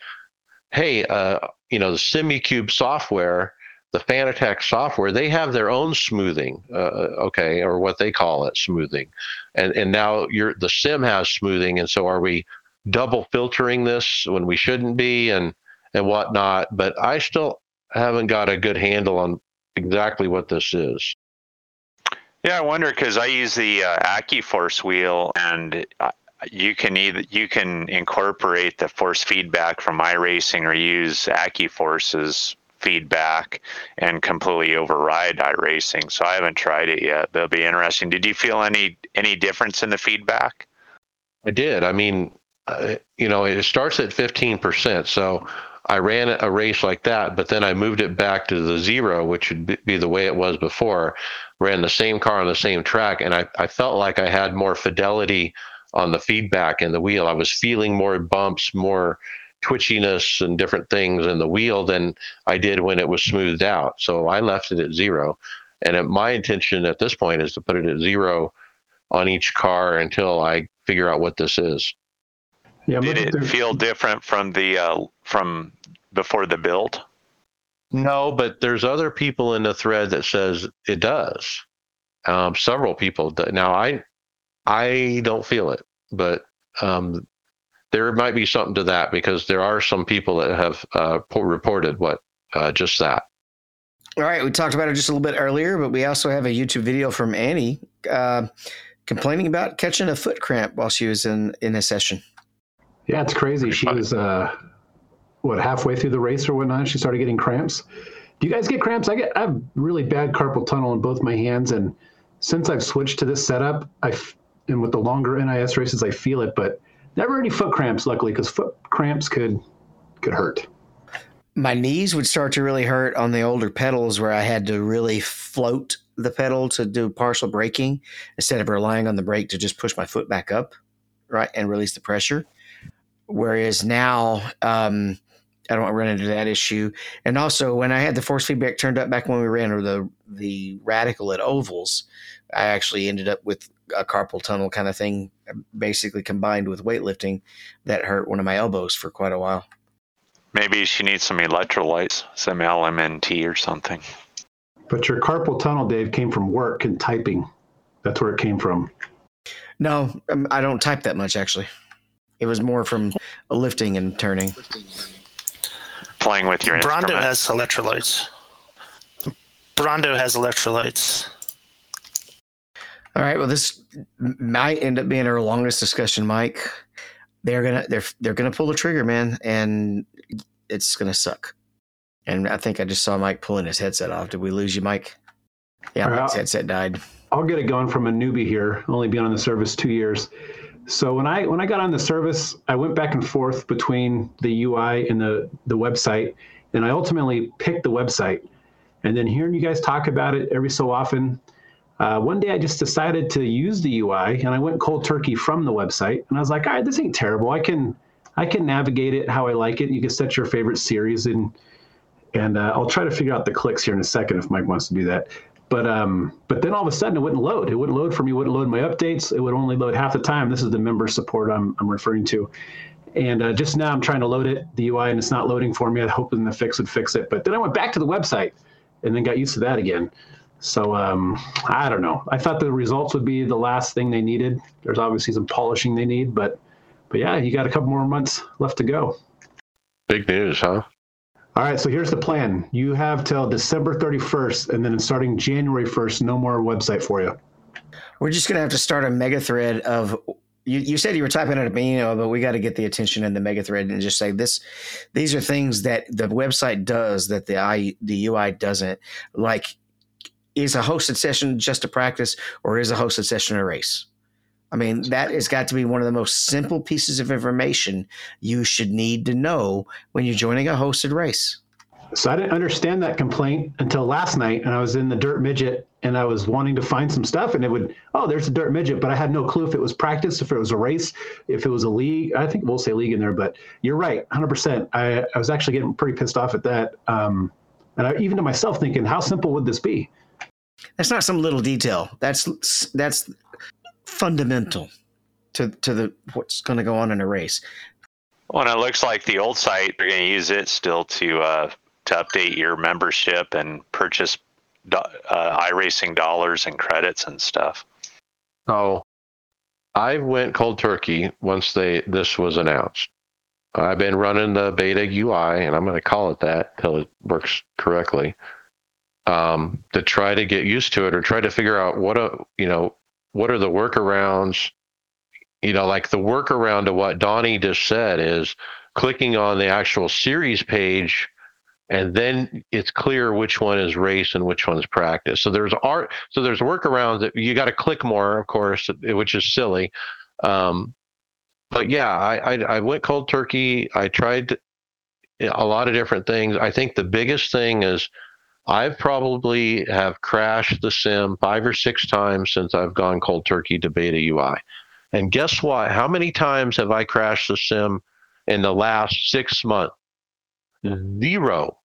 hey, uh, you know, the Simucube software, the Fanatec software, they have their own smoothing, uh, okay, or what they call it, smoothing, and and now the sim has smoothing, and so are we double filtering this when we shouldn't be, and and whatnot? But I still haven't got a good handle on exactly what this is. Yeah, I wonder because I use the uh, AccuForce wheel, and uh, you can either you can incorporate the force feedback from iRacing or use AccuForce's feedback and completely override iRacing. So I haven't tried it yet. That'll be interesting. Did you feel any any difference in the feedback? I did. I mean, uh, you know, it starts at fifteen percent, so I ran a race like that, but then I moved it back to the zero, which would be the way it was before. Ran the same car on the same track, and I, I felt like I had more fidelity on the feedback in the wheel. I was feeling more bumps, more twitchiness, and different things in the wheel than I did when it was smoothed out. So I left it at zero. And my intention at this point is to put it at zero on each car until I figure out what this is. Yeah, Did it feel different from the uh, from before the build? No, but there's other people in the thread that says it does. Um, several people. Do. Now I I don't feel it, but um, there might be something to that because there are some people that have uh, reported what uh, just that. All right, we talked about it just a little bit earlier, but we also have a YouTube video from Annie uh, complaining about catching a foot cramp while she was in in a session. Yeah, it's crazy. She was uh, what halfway through the race or whatnot. She started getting cramps. Do you guys get cramps? I get I have really bad carpal tunnel in both my hands, and since I've switched to this setup, I and with the longer NIS races, I feel it, but never any foot cramps. Luckily, because foot cramps could could hurt. My knees would start to really hurt on the older pedals, where I had to really float the pedal to do partial braking instead of relying on the brake to just push my foot back up, right, and release the pressure. Whereas now, um, I don't run into that issue. And also, when I had the force feedback turned up back when we ran the the radical at ovals, I actually ended up with a carpal tunnel kind of thing, basically combined with weightlifting, that hurt one of my elbows for quite a while. Maybe she needs some electrolytes, some LMNT or something. But your carpal tunnel, Dave, came from work and typing. That's where it came from. No, um, I don't type that much actually. It was more from lifting and turning. Playing with your Brando instrument. has electrolytes. Brawndo has electrolytes. All right. Well, this might end up being our longest discussion, Mike. They're gonna they're they're gonna pull the trigger, man, and it's gonna suck. And I think I just saw Mike pulling his headset off. Did we lose you, Mike? Yeah, All right. Mike's headset died. I'll get it going from a newbie here, only been on the service two years. So when I when I got on the service, I went back and forth between the UI and the the website, and I ultimately picked the website. And then hearing you guys talk about it every so often, uh, one day I just decided to use the UI, and I went cold turkey from the website. And I was like, all right, this ain't terrible. I can I can navigate it how I like it. You can set your favorite series and and uh, I'll try to figure out the clicks here in a second if Mike wants to do that. But um, but then all of a sudden it wouldn't load. It wouldn't load for me. It wouldn't load my updates. It would only load half the time. This is the member support I'm I'm referring to. And uh, just now I'm trying to load it, the UI, and it's not loading for me. I'm hoping the fix would fix it. But then I went back to the website and then got used to that again. So um, I don't know. I thought the results would be the last thing they needed. There's obviously some polishing they need, but but yeah, you got a couple more months left to go. Big news, huh? All right, so here's the plan. You have till December 31st, and then starting January 1st, no more website for you. We're just gonna have to start a mega thread of. You, you said you were typing it at me, you know, but we got to get the attention in the mega thread and just say this. These are things that the website does that the I the UI doesn't. Like, is a hosted session just a practice, or is a hosted session a race? I mean, that has got to be one of the most simple pieces of information you should need to know when you're joining a hosted race. So I didn't understand that complaint until last night, and I was in the dirt midget, and I was wanting to find some stuff, and it would, oh, there's a dirt midget, but I had no clue if it was practice, if it was a race, if it was a league. I think we'll say league in there, but you're right, 100%. I, I was actually getting pretty pissed off at that, um, and I, even to myself, thinking, how simple would this be? That's not some little detail. That's that's fundamental to to the what's going to go on in a race. Well, and it looks like the old site they're going to use it still to uh, to update your membership and purchase do- uh, iRacing dollars and credits and stuff. So I went cold turkey once they this was announced. I've been running the beta UI, and I'm going to call it that till it works correctly. Um, to try to get used to it, or try to figure out what a you know what are the workarounds. You know, like the workaround to what Donnie just said is clicking on the actual series page and then it's clear which one is race and which one's practice. So there's art. So there's workarounds that you got to click more, of course, which is silly. Um, but yeah, I, I I went cold turkey. I tried a lot of different things. I think the biggest thing is I've probably have crashed the sim five or six times since I've gone cold turkey to beta UI. And guess what? How many times have I crashed the sim in the last six months? Zero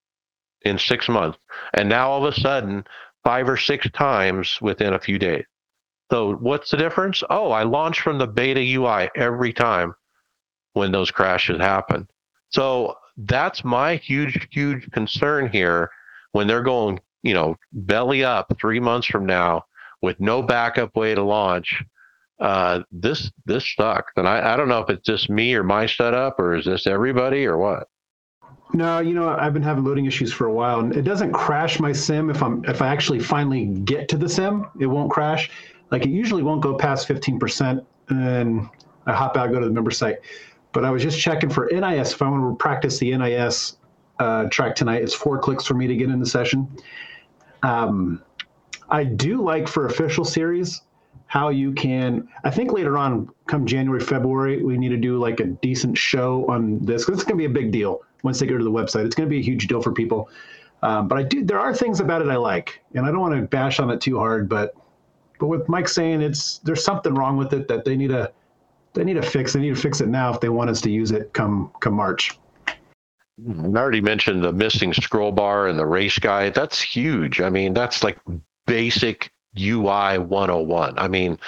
in six months. And now all of a sudden, five or six times within a few days. So what's the difference? Oh, I launch from the beta UI every time when those crashes happen. So that's my huge, huge concern here when they're going, you know, belly up three months from now with no backup way to launch. Uh, this this sucks, and I, I don't know if it's just me or my setup, or is this everybody or what? No, you know, I've been having loading issues for a while, and it doesn't crash my sim if I'm if I actually finally get to the sim. It won't crash. Like it usually won't go past fifteen percent, and then I hop out, go to the member site. But I was just checking for NIS if I want to practice the NIS uh, track tonight. It's four clicks for me to get in the session. Um, I do like for official series how you can. I think later on, come January, February, we need to do like a decent show on this because it's going to be a big deal once they go to the website. It's going to be a huge deal for people. Um, but I do. There are things about it I like, and I don't want to bash on it too hard. But but with Mike saying it's there's something wrong with it that they need to they need to fix. They need to fix it now if they want us to use it come come March. I already mentioned the missing scroll bar and the race guide. That's huge. I mean, that's like basic UI 101. I mean,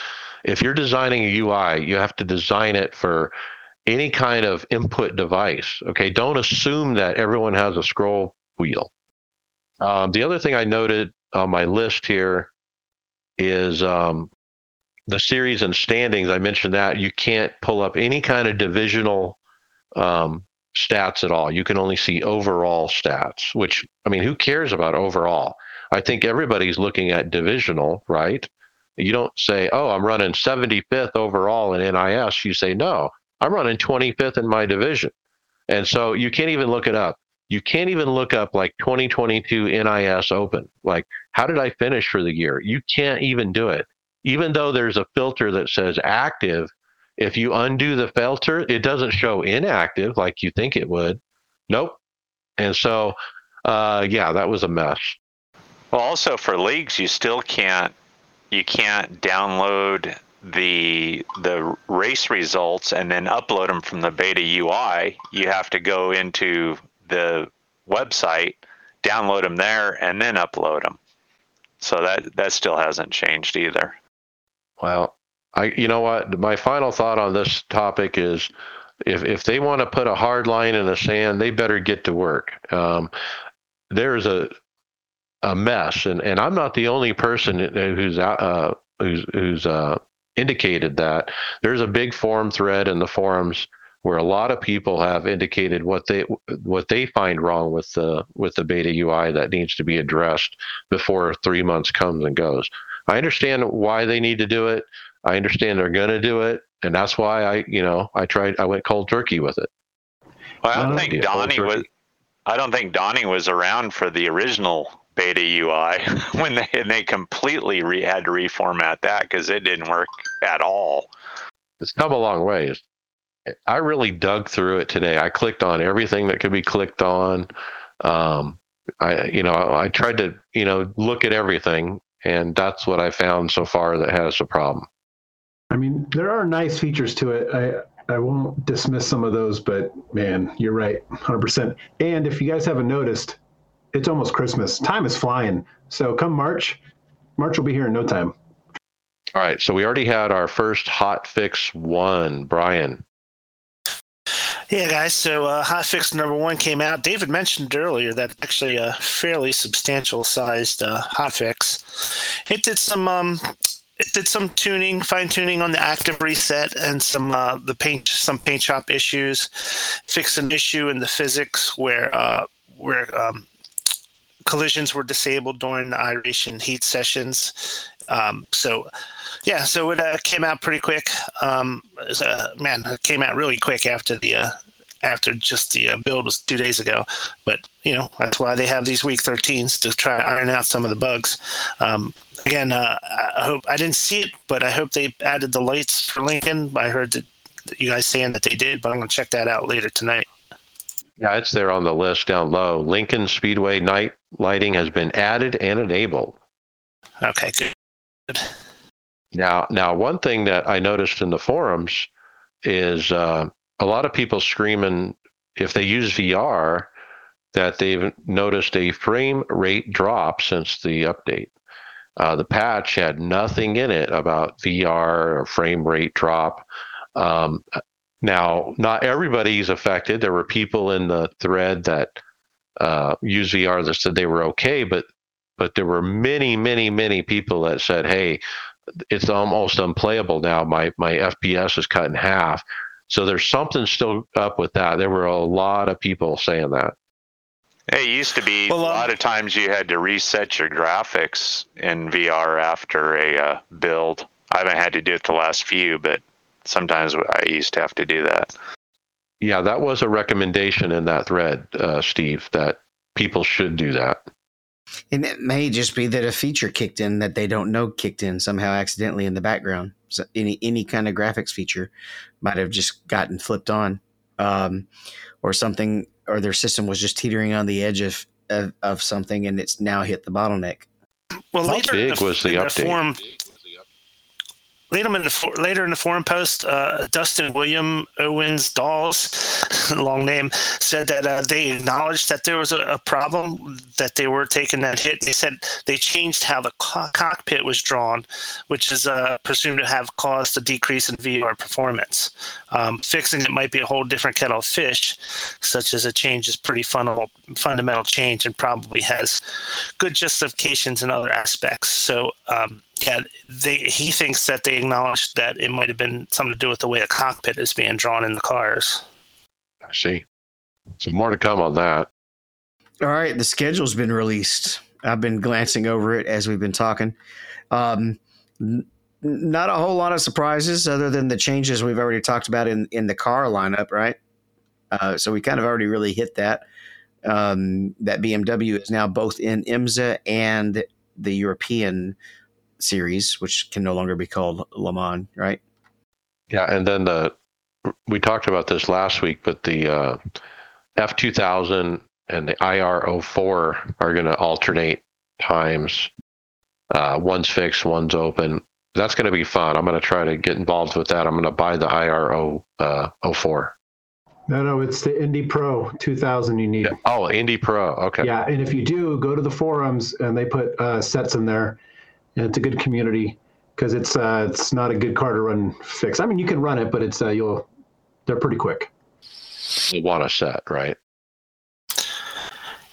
if you're designing a UI, you have to design it for any kind of input device. Okay, don't assume that everyone has a scroll wheel. Um, the other thing I noted on my list here is um, the series and standings. I mentioned that you can't pull up any kind of divisional um, stats at all. You can only see overall stats, which, I mean, who cares about overall? I think everybody's looking at divisional, right? You don't say, oh, I'm running 75th overall in NIS. You say, no, I'm running 25th in my division. And so you can't even look it up. You can't even look up like 2022 NIS Open. Like, how did I finish for the year? You can't even do it. Even though there's a filter that says active, if you undo the filter, it doesn't show inactive like you think it would. Nope. And so, uh, yeah, that was a mess. Well, also for leagues, you still can't you can't download the the race results and then upload them from the beta UI. You have to go into the website, download them there, and then upload them. So that that still hasn't changed either. Well, I you know what? My final thought on this topic is if if they want to put a hard line in the sand, they better get to work. Um, there's a a mess, and, and I'm not the only person who's uh, who's who's uh, indicated that. There's a big forum thread in the forums where a lot of people have indicated what they what they find wrong with the with the beta UI that needs to be addressed before three months comes and goes. I understand why they need to do it. I understand they're going to do it, and that's why I you know I tried I went cold turkey with it. Well, I don't think Donnie was. I don't think Donnie was around for the original beta UI when they and they completely re, had to reformat that because it didn't work at all. It's come a long ways. I really dug through it today. I clicked on everything that could be clicked on. Um, I you know I tried to you know look at everything, and that's what I found so far that has a problem. I mean, there are nice features to it. I I won't dismiss some of those, but man, you're right, 100%. And if you guys haven't noticed, it's almost Christmas. Time is flying. So come March, March will be here in no time. All right. So we already had our first hot fix one. Brian. Yeah, guys. So uh, hot fix number one came out. David mentioned earlier that actually a fairly substantial sized uh, hot fix. It did some um, it did some tuning, fine tuning on the active reset and some uh, the paint some paint shop issues. Fixed an issue in the physics where uh, where um, collisions were disabled during the iRacing heat sessions. Um, so, yeah, so it uh, came out pretty quick. Um, it a, man, it came out really quick after the uh, after just the uh, build was two days ago. But you know that's why they have these week 13s to try to iron out some of the bugs. Um, again, uh, I hope I didn't see it, but I hope they added the lights for Lincoln. I heard that you guys saying that they did, but I'm gonna check that out later tonight. Yeah, it's there on the list down low. Lincoln Speedway night lighting has been added and enabled. Okay, good. Now, now one thing that I noticed in the forums is uh, a lot of people screaming if they use VR that they've noticed a frame rate drop since the update. Uh, the patch had nothing in it about VR or frame rate drop. Um, now, not everybody's affected. There were people in the thread that uh, use VR that said they were okay, but but there were many, many, many people that said, "Hey, it's almost unplayable now. My my FPS is cut in half." So there's something still up with that. There were a lot of people saying that. It used to be well, a lot of times you had to reset your graphics in VR after a uh, build. I haven't had to do it the last few, but sometimes I used to have to do that. Yeah, that was a recommendation in that thread, uh, Steve, that people should do that. And it may just be that a feature kicked in that they don't know kicked in somehow accidentally in the background. So any any kind of graphics feature might have just gotten flipped on, um, or something, or their system was just teetering on the edge of of, of something, and it's now hit the bottleneck. Well, How big was the update? Form, later in the later in the forum post, uh, Dustin William Owens Dolls, long name, said that uh, they acknowledged that there was a, a, problem that they were taking that hit. They said they changed how the co- cockpit was drawn, which is uh, presumed to have caused a decrease in VR performance. Um, fixing it might be a whole different kettle of fish, such as a change is pretty fundamental fundamental change and probably has good justifications in other aspects. So. Um, yeah, they, he thinks that they acknowledged that it might have been something to do with the way the cockpit is being drawn in the cars. I see. So more to come on that. All right, the schedule's been released. I've been glancing over it as we've been talking. Um, n- not a whole lot of surprises other than the changes we've already talked about in, in the car lineup, right? Uh, so we kind of already really hit that. Um, that BMW is now both in IMSA and the European series, which can no longer be called Le Mans, right? Yeah, and then the we talked about this last week, but the uh, F two thousand and the IR 04 are going to alternate times. Uh, one's fixed, one's open. That's going to be fun. I'm going to try to get involved with that. I'm going to buy the IR uh, 04. No, no, it's the Indy Pro 2000 you need. Yeah. Oh, Indy Pro. Okay. Yeah, and if you do, go to the forums and they put uh, sets in there and it's a good community because it's uh, it's not a good car to run fix. I mean, you can run it, but it's uh, you'll they're pretty quick. You want a set, right?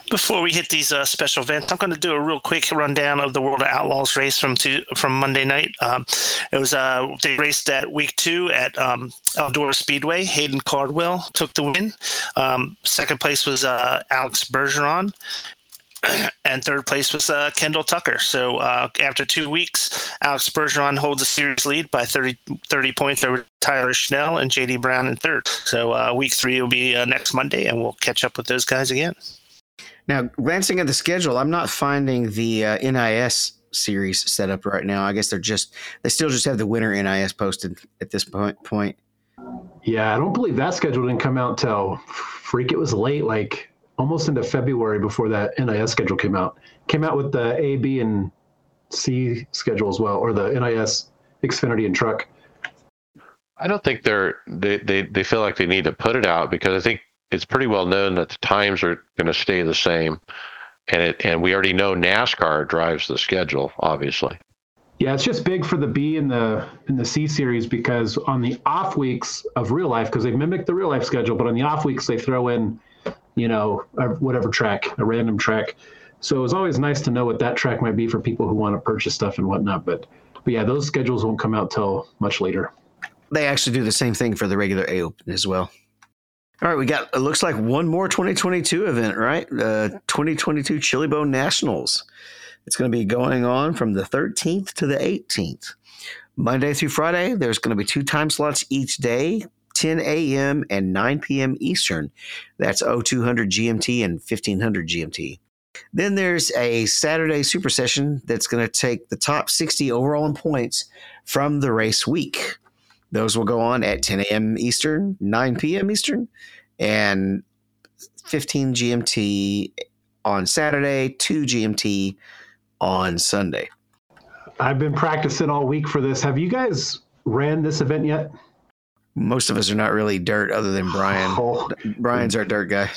Before we hit these uh, special events, I'm going to do a real quick rundown of the World of Outlaws race from two, from Monday night. Um, it was uh, they raced at week two at um, Eldora Speedway. Hayden Cardwell took the win. Um, second place was uh, Alex Bergeron, and third place was uh, Kendall Tucker. So uh, after two weeks, Alex Bergeron holds a series lead by 30, 30 points over Tyler Schnell and JD Brown in third. So uh, week three will be uh, next Monday, and we'll catch up with those guys again. Now, glancing at the schedule, I'm not finding the uh, NIS series set up right now. I guess they're just they still just have the winter NIS posted at this point. Point. Yeah, I don't believe that schedule didn't come out till freak. It was late, like almost into February before that NIS schedule came out. Came out with the A, B, and C schedule as well, or the NIS Xfinity and Truck. I don't think they're they, they they feel like they need to put it out because I think it's pretty well known that the times are going to stay the same, and it and we already know NASCAR drives the schedule, obviously. Yeah, it's just big for the B and the in the C series because on the off weeks of real life, because they mimic the real life schedule, but on the off weeks they throw in you know, whatever track, a random track. So it was always nice to know what that track might be for people who want to purchase stuff and whatnot. But, but yeah, those schedules won't come out till much later. They actually do the same thing for the regular A Open as well. All right, we got it looks like one more 2022 event, right? Uh, 2022 Chili Bowl Nationals. It's going to be going on from the 13th to the 18th. Monday through Friday, there's going to be two time slots each day 10 a.m. and 9 p.m. Eastern. That's 0200 GMT and 1500 GMT. Then there's a Saturday super session that's going to take the top 60 overall in points from the race week. Those will go on at 10 a.m. Eastern, 9 p.m. Eastern, and 15 GMT on Saturday, 2 GMT on Sunday. I've been practicing all week for this. Have you guys ran this event yet? Most of us are not really dirt other than Brian. Oh. Brian's our dirt guy.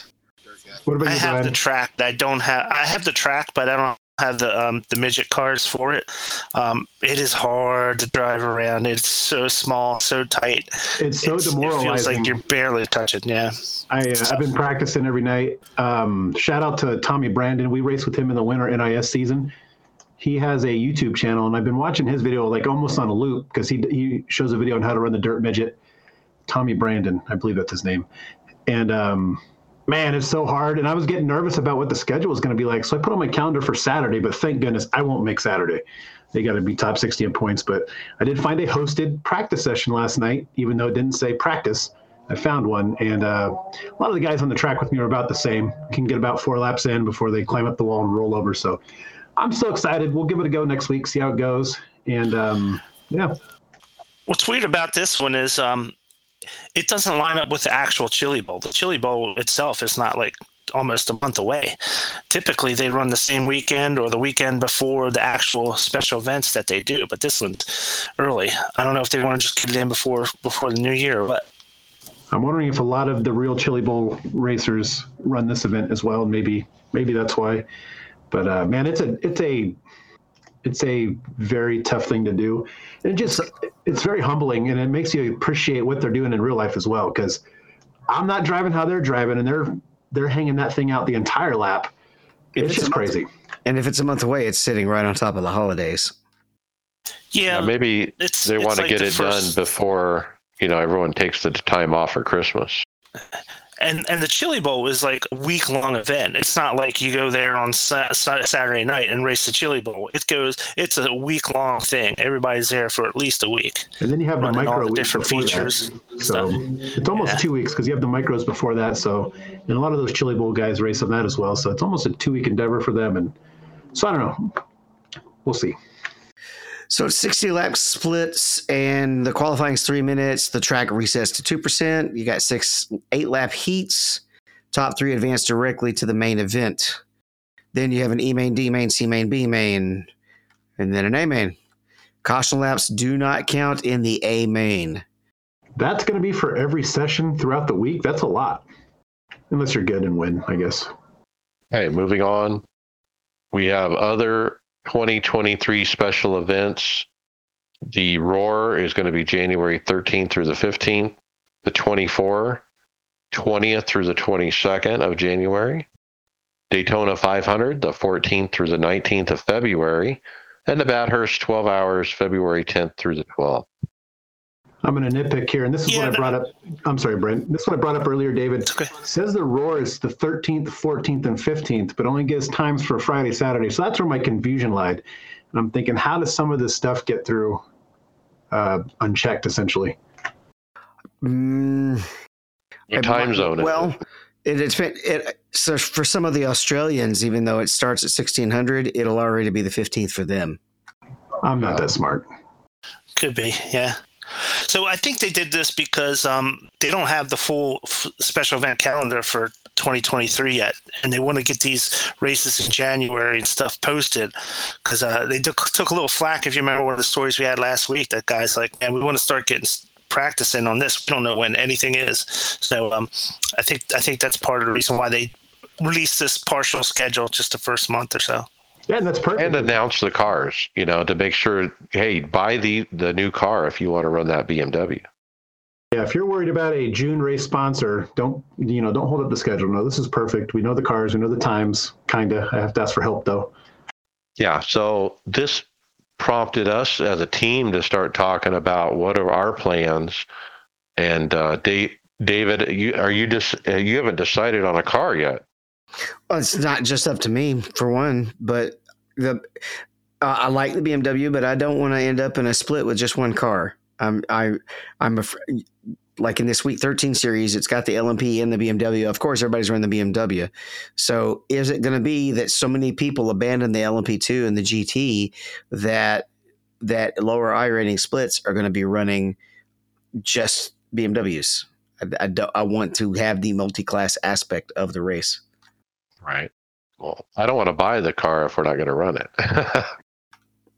What about I you, have Brian? the track. I don't have. I have the track, but I don't have the um, the midget cars for it. Um, it is hard to drive around. It's so small, so tight. It's so it's, demoralizing. It feels like you're barely touching. Yeah. I uh, I've been practicing every night. Um, shout out to Tommy Brandon. We raced with him in the winter NIS season. He has a YouTube channel, and I've been watching his video like almost on a loop because he he shows a video on how to run the dirt midget Tommy Brandon, I believe that's his name. And um, man, it's so hard. And I was getting nervous about what the schedule was going to be like. So I put on my calendar for Saturday, but thank goodness I won't make Saturday. They got to be top 60 in points. But I did find a hosted practice session last night, even though it didn't say practice. I found one, and uh, a lot of the guys on the track with me are about the same. Can get about four laps in before they climb up the wall and roll over. So I'm so excited. We'll give it a go next week, see how it goes, and um, yeah. What's weird about this one is um, it doesn't line up with the actual chili bowl. The chili bowl itself is not like almost a month away. Typically, they run the same weekend or the weekend before the actual special events that they do. But this one's early. I don't know if they want to just get it in before before the new year but. I'm wondering if a lot of the real Chili Bowl racers run this event as well. Maybe maybe that's why. But uh, man, it's a it's a it's a very tough thing to do. And it just it's very humbling and it makes you appreciate what they're doing in real life as well. Because I'm not driving how they're driving, and they're they're hanging that thing out the entire lap. It's, it's just crazy. And if it's a month away, it's sitting right on top of the holidays. Yeah, Yeah, maybe it's they want to like get it first- done before you know everyone takes the time off for Christmas. and and the Chili Bowl is like a week long event. It's not like you go there on sa- sa- Saturday night and race the Chili Bowl. It goes. It's a week long thing. Everybody's there for at least a week. And then you have the micro the different before that. features. So it's almost Yeah. two weeks because you have the micros before that. So and a lot of those Chili Bowl guys race on that as well. So it's almost a two week endeavor for them. And so I don't know. We'll see. So it's 60 lap splits, and the qualifying is three minutes. The track resets to 2%. You got six, eight lap heats. Top three advance directly to the main event. Then you have an E main, D main, C main, B main, and then an A main. Caution laps do not count in the A main. That's going to be for every session throughout the week. That's a lot. Unless you're good and win, I guess. Hey, moving on. We have other 2023 special events. The Roar is going to be January 13th through the 15th. The 24, 20th through the 22nd of January. Daytona 500, the 14th through the 19th of February. And the Bathurst 12 hours, February 10th through the 12th. I'm going to nitpick here. And this is Yeah, what I brought up. I'm sorry, Brent. This is what I brought up earlier, David. Okay. says the roar is the 13th, 14th, and 15th, but only gives times for Friday, Saturday. So that's where my confusion lied. And I'm thinking, how does some of this stuff get through uh, unchecked, essentially? Mm, Your time might- zone. Well, it, it's been- it so for some of the Australians, even though it starts at 1600, it'll already be the 15th for them. I'm not that smart. Could be, yeah. So I think they did this because um, they don't have the full f- special event calendar for 2023 yet, and they want to get these races in January and stuff posted because uh, they took, took a little flack. If you remember one of the stories we had last week, that guy's like, "Man, we want to start getting practicing on this. We don't know when anything is." So um, I think I think that's part of the reason why they released this partial schedule just the first month or so. Yeah, and that's perfect. and announce the cars, you know, to make sure, hey, buy the the new car if you want to run that BMW. yeah, if you're worried about a June race sponsor, don't you know? Don't hold up the schedule. No, this is perfect. We know the cars. We know the times. Kinda. I have to ask for help though. Yeah, so this prompted us as a team to start talking about what are our plans. And uh, Dave, David, you are you just uh, you haven't decided on a car yet? Well, it's not just up to me for one, but the uh, I like the BMW, but I don't want to end up in a split with just one car. I'm I I'm af- like in this week 13 series, it's got the LMP and the BMW. Of course, everybody's running the BMW. So is it going to be that so many people abandon the LMP2 and the GT that that lower iRating splits are going to be running just BMWs? I, I, I want to have the multi-class aspect of the race. Right. Well, I don't want to buy the car if we're not going to run it.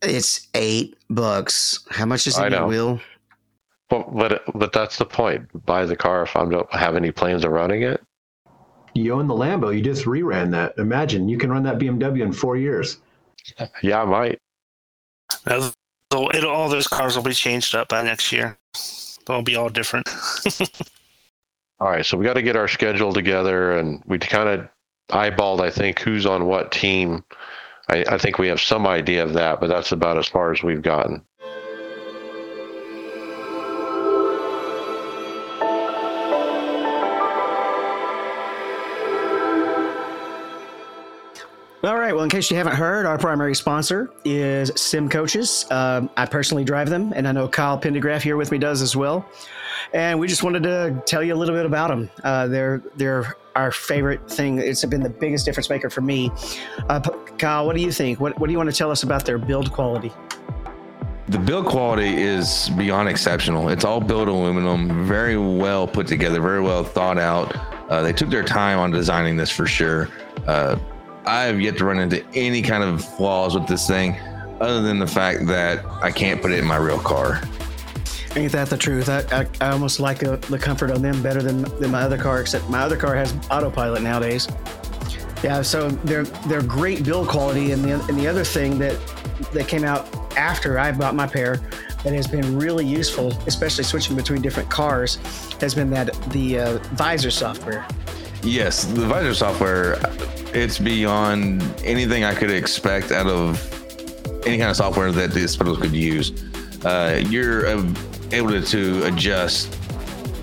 It's eight bucks. How much is I it, know. Will? but but but that's the point. Buy the car if I don't have any plans of running it. You own the Lambo. You just reran that. Imagine you can run that BMW in four years. Yeah, I might. So it'll, all those cars will be changed up by next year. They'll be all different. All right, so we got to get our schedule together, and we kind of eyeballed, I think, who's on what team. I, I think we have some idea of that, but that's about as far as we've gotten. All right. Well, in case you haven't heard, our primary sponsor is Sim Coaches. Um, I personally drive them, and I know Kyle Pendygraft here with me does as well. And we just wanted to tell you a little bit about them. Uh, they're they're our favorite thing. It's been the biggest difference maker for me. Uh, Kyle, what do you think? What What do you want to tell us about their build quality? The build quality is beyond exceptional. It's all built aluminum, very well put together, very well thought out. Uh, they took their time on designing this for sure. Uh, I have yet to run into any kind of flaws with this thing, other than the fact that I can't put it in my real car. Ain't that the truth? I, I, I almost like uh, the comfort on them better than, than my other car, except my other car has autopilot nowadays. Yeah, so they're they're great build quality, and the and the other thing that that came out after I bought my pair that has been really useful, especially switching between different cars, has been that the uh, visor software. Yes, the visor software, it's beyond anything I could expect out of any kind of software that these pedals could use. Uh, you're uh, able to, to adjust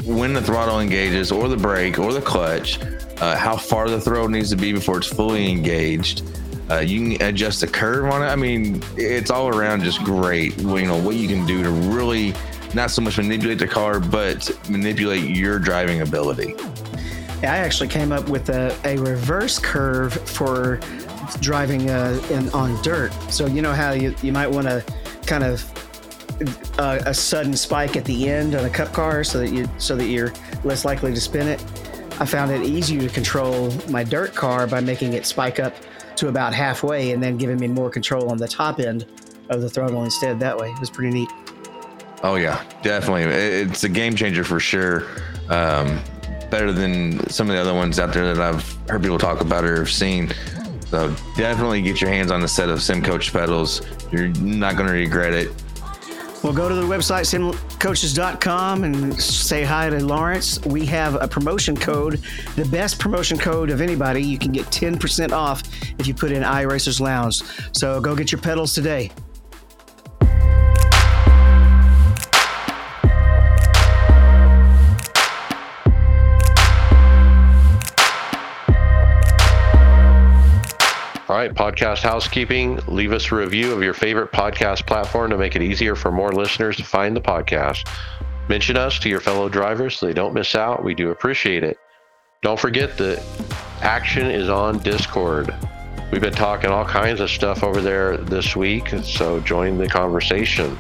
when the throttle engages, or the brake, or the clutch, uh, how far the throttle needs to be before it's fully engaged. Uh, you can adjust the curve on it. I mean, it's all around just great. You know what you can do to really not so much manipulate the car, but manipulate your driving ability. I actually came up with a, a reverse curve for driving uh, in, on dirt. So you know how you, you might want to kind of uh, a sudden spike at the end on a cup car so that you so that you're less likely to spin it. I found it easier to control my dirt car by making it spike up to about halfway and then giving me more control on the top end of the throttle instead. That way, it was pretty neat. Oh yeah, definitely. It's a game changer for sure. Um, better than some of the other ones out there that I've heard people talk about or have seen. So definitely get your hands on a set of Sim Coach pedals. You're not going to regret it. Well, go to the website simcoaches.com and say hi to Lawrence. We have a promotion code, the best promotion code of anybody. You can get 10% off if you put in iRacers Lounge. So go get your pedals today. Podcast housekeeping. Leave us a review of your favorite podcast platform to make it easier for more listeners to find the podcast. Mention us to your fellow drivers so they don't miss out. We do appreciate it. Don't forget that action is on Discord. We've been talking all kinds of stuff over there this week, so join the conversation.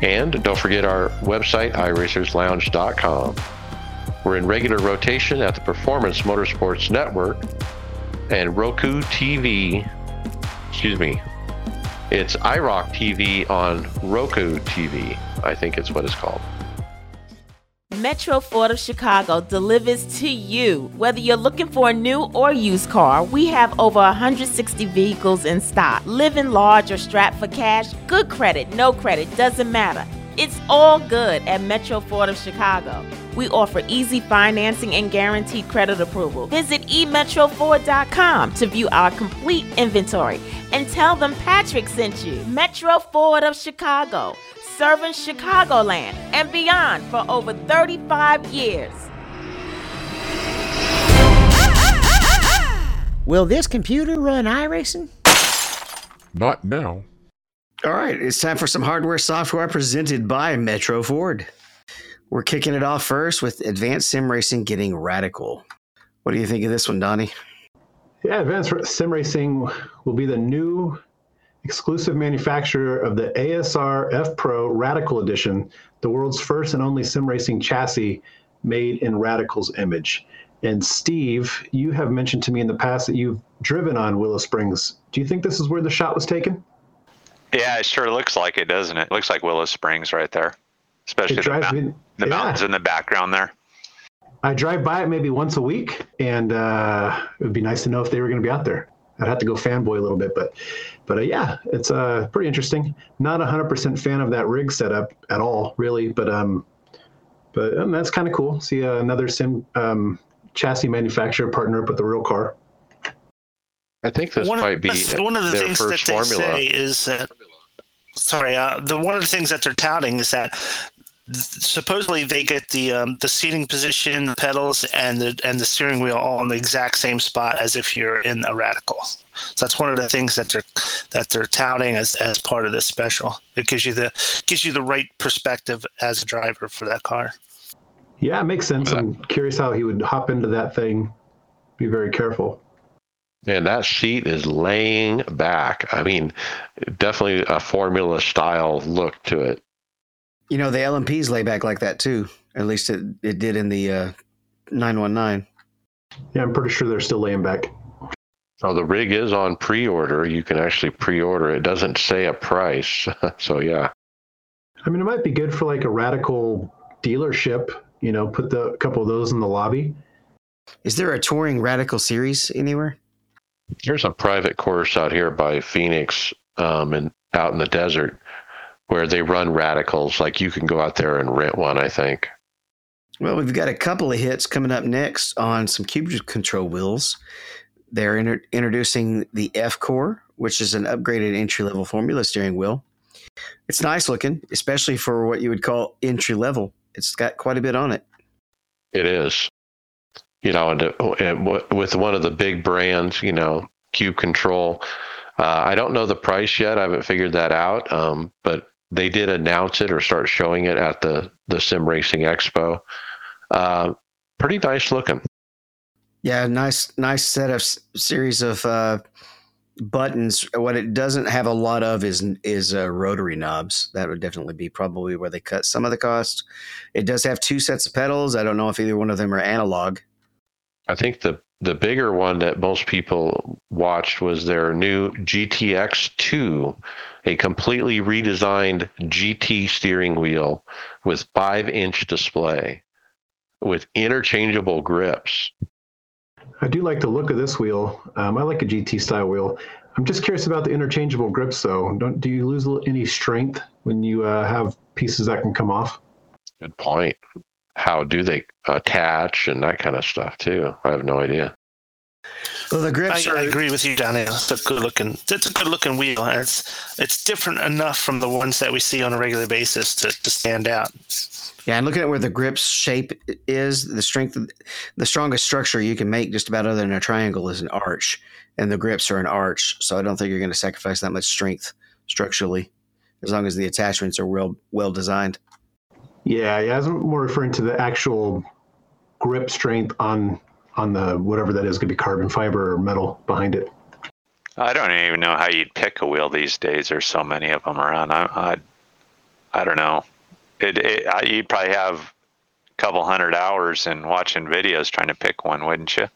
And don't forget our website, iRacersLounge.com. We're in regular rotation at the Performance Motorsports Network and Roku TV. Excuse me. It's iRock TV on Roku TV. I think it's what it's called. Metro Ford of Chicago delivers to you. Whether you're looking for a new or used car, we have over 160 vehicles in stock. Living large or strapped for cash, good credit, no credit, doesn't matter. It's all good at Metro Ford of Chicago. We offer easy financing and guaranteed credit approval. Visit emetroford.com to view our complete inventory and tell them Patrick sent you. Metro Ford of Chicago, serving Chicagoland and beyond for over 35 years. Will this computer run iRacing? Not now. All right, it's time for some hardware software presented by Metro Ford. We're kicking it off first with Advanced Sim Racing getting radical. What do you think of this one, Donnie? Yeah, Advanced Sim Racing will be the new exclusive manufacturer of the ASR F Pro Radical Edition, the world's first and only sim racing chassis made in Radical's image. And Steve, you have mentioned to me in the past that you've driven on Willow Springs. Do you think this is where the shot was taken? Yeah, it sure looks like it, doesn't it? Looks like Willow Springs right there, especially the, me- the yeah. mountains in the background there. I drive by it maybe once a week, and uh, it would be nice to know if they were going to be out there. I'd have to go fanboy a little bit, but but uh, yeah, it's uh, pretty interesting. Not a hundred percent fan of that rig setup at all, really, but um, but um, that's kind of cool. See uh, another sim um, chassis manufacturer partner up with the real car. I think this one might of, be one of the things that they formula. say is that sorry uh, the one of the things that they're touting is that supposedly they get the um, the seating position the pedals and the and the steering wheel all in the exact same spot as if you're in a radical so that's one of the things that they're that they're touting as, as part of this special it gives you the gives you the right perspective as a driver for that car Yeah, it makes sense. I'm curious how he would hop into that thing. Be very careful. And that seat is laying back. I mean, definitely a formula style look to it. You know, the LMPs lay back like that too. At least it, it did in the uh, 919. Yeah, I'm pretty sure they're still laying back. Oh, the rig is on pre-order. You can actually pre-order. It doesn't say a price, so yeah. I mean, it might be good for like a radical dealership. You know, put the a couple of those in the lobby. Is there a touring radical series anywhere? There's a private course out here by Phoenix, um, and out in the desert, where they run radicals. Like you can go out there and rent one. I think. Well, we've got a couple of hits coming up next on some cube control wheels. They're inter- introducing the F Core, which is an upgraded entry level formula steering wheel. It's nice looking, especially for what you would call entry level. It's got quite a bit on it. It is. You know, and, and with one of the big brands, you know, Cube Control. Uh, I don't know the price yet. I haven't figured that out. Um, but they did announce it or start showing it at the the Sim Racing Expo. Uh, pretty nice looking. Yeah, nice, nice set of s- series of uh, buttons. What it doesn't have a lot of is is uh, rotary knobs. That would definitely be probably where they cut some of the cost. It does have two sets of pedals. I don't know if either one of them are analog. I think the the bigger one that most people watched was their new GTX 2, a completely redesigned GT steering wheel with five inch display with interchangeable grips. I do like the look of this wheel. Um, I like a GT style wheel. I'm just curious about the interchangeable grips, though. Don't do you lose any strength when you uh, have pieces that can come off? Good point. How do they attach and that kind of stuff too? I have no idea. Well, the grips I, are. I agree with you, Daniel. It's a good looking. It's a good looking wheel. and It's it's different enough from the ones that we see on a regular basis to, to stand out. Yeah, and looking at where the grips shape is, the strength, the strongest structure you can make just about other than a triangle is an arch, and the grips are an arch. So I don't think you're going to sacrifice that much strength structurally, as long as the attachments are well well designed. Yeah, yeah. I was more referring to the actual grip strength on on the whatever that is going to be carbon fiber or metal behind it. I don't even know how you'd pick a wheel these days. There's so many of them around. I, I, I don't know. It, it I, you'd probably have a couple hundred hours in watching videos trying to pick one, wouldn't you?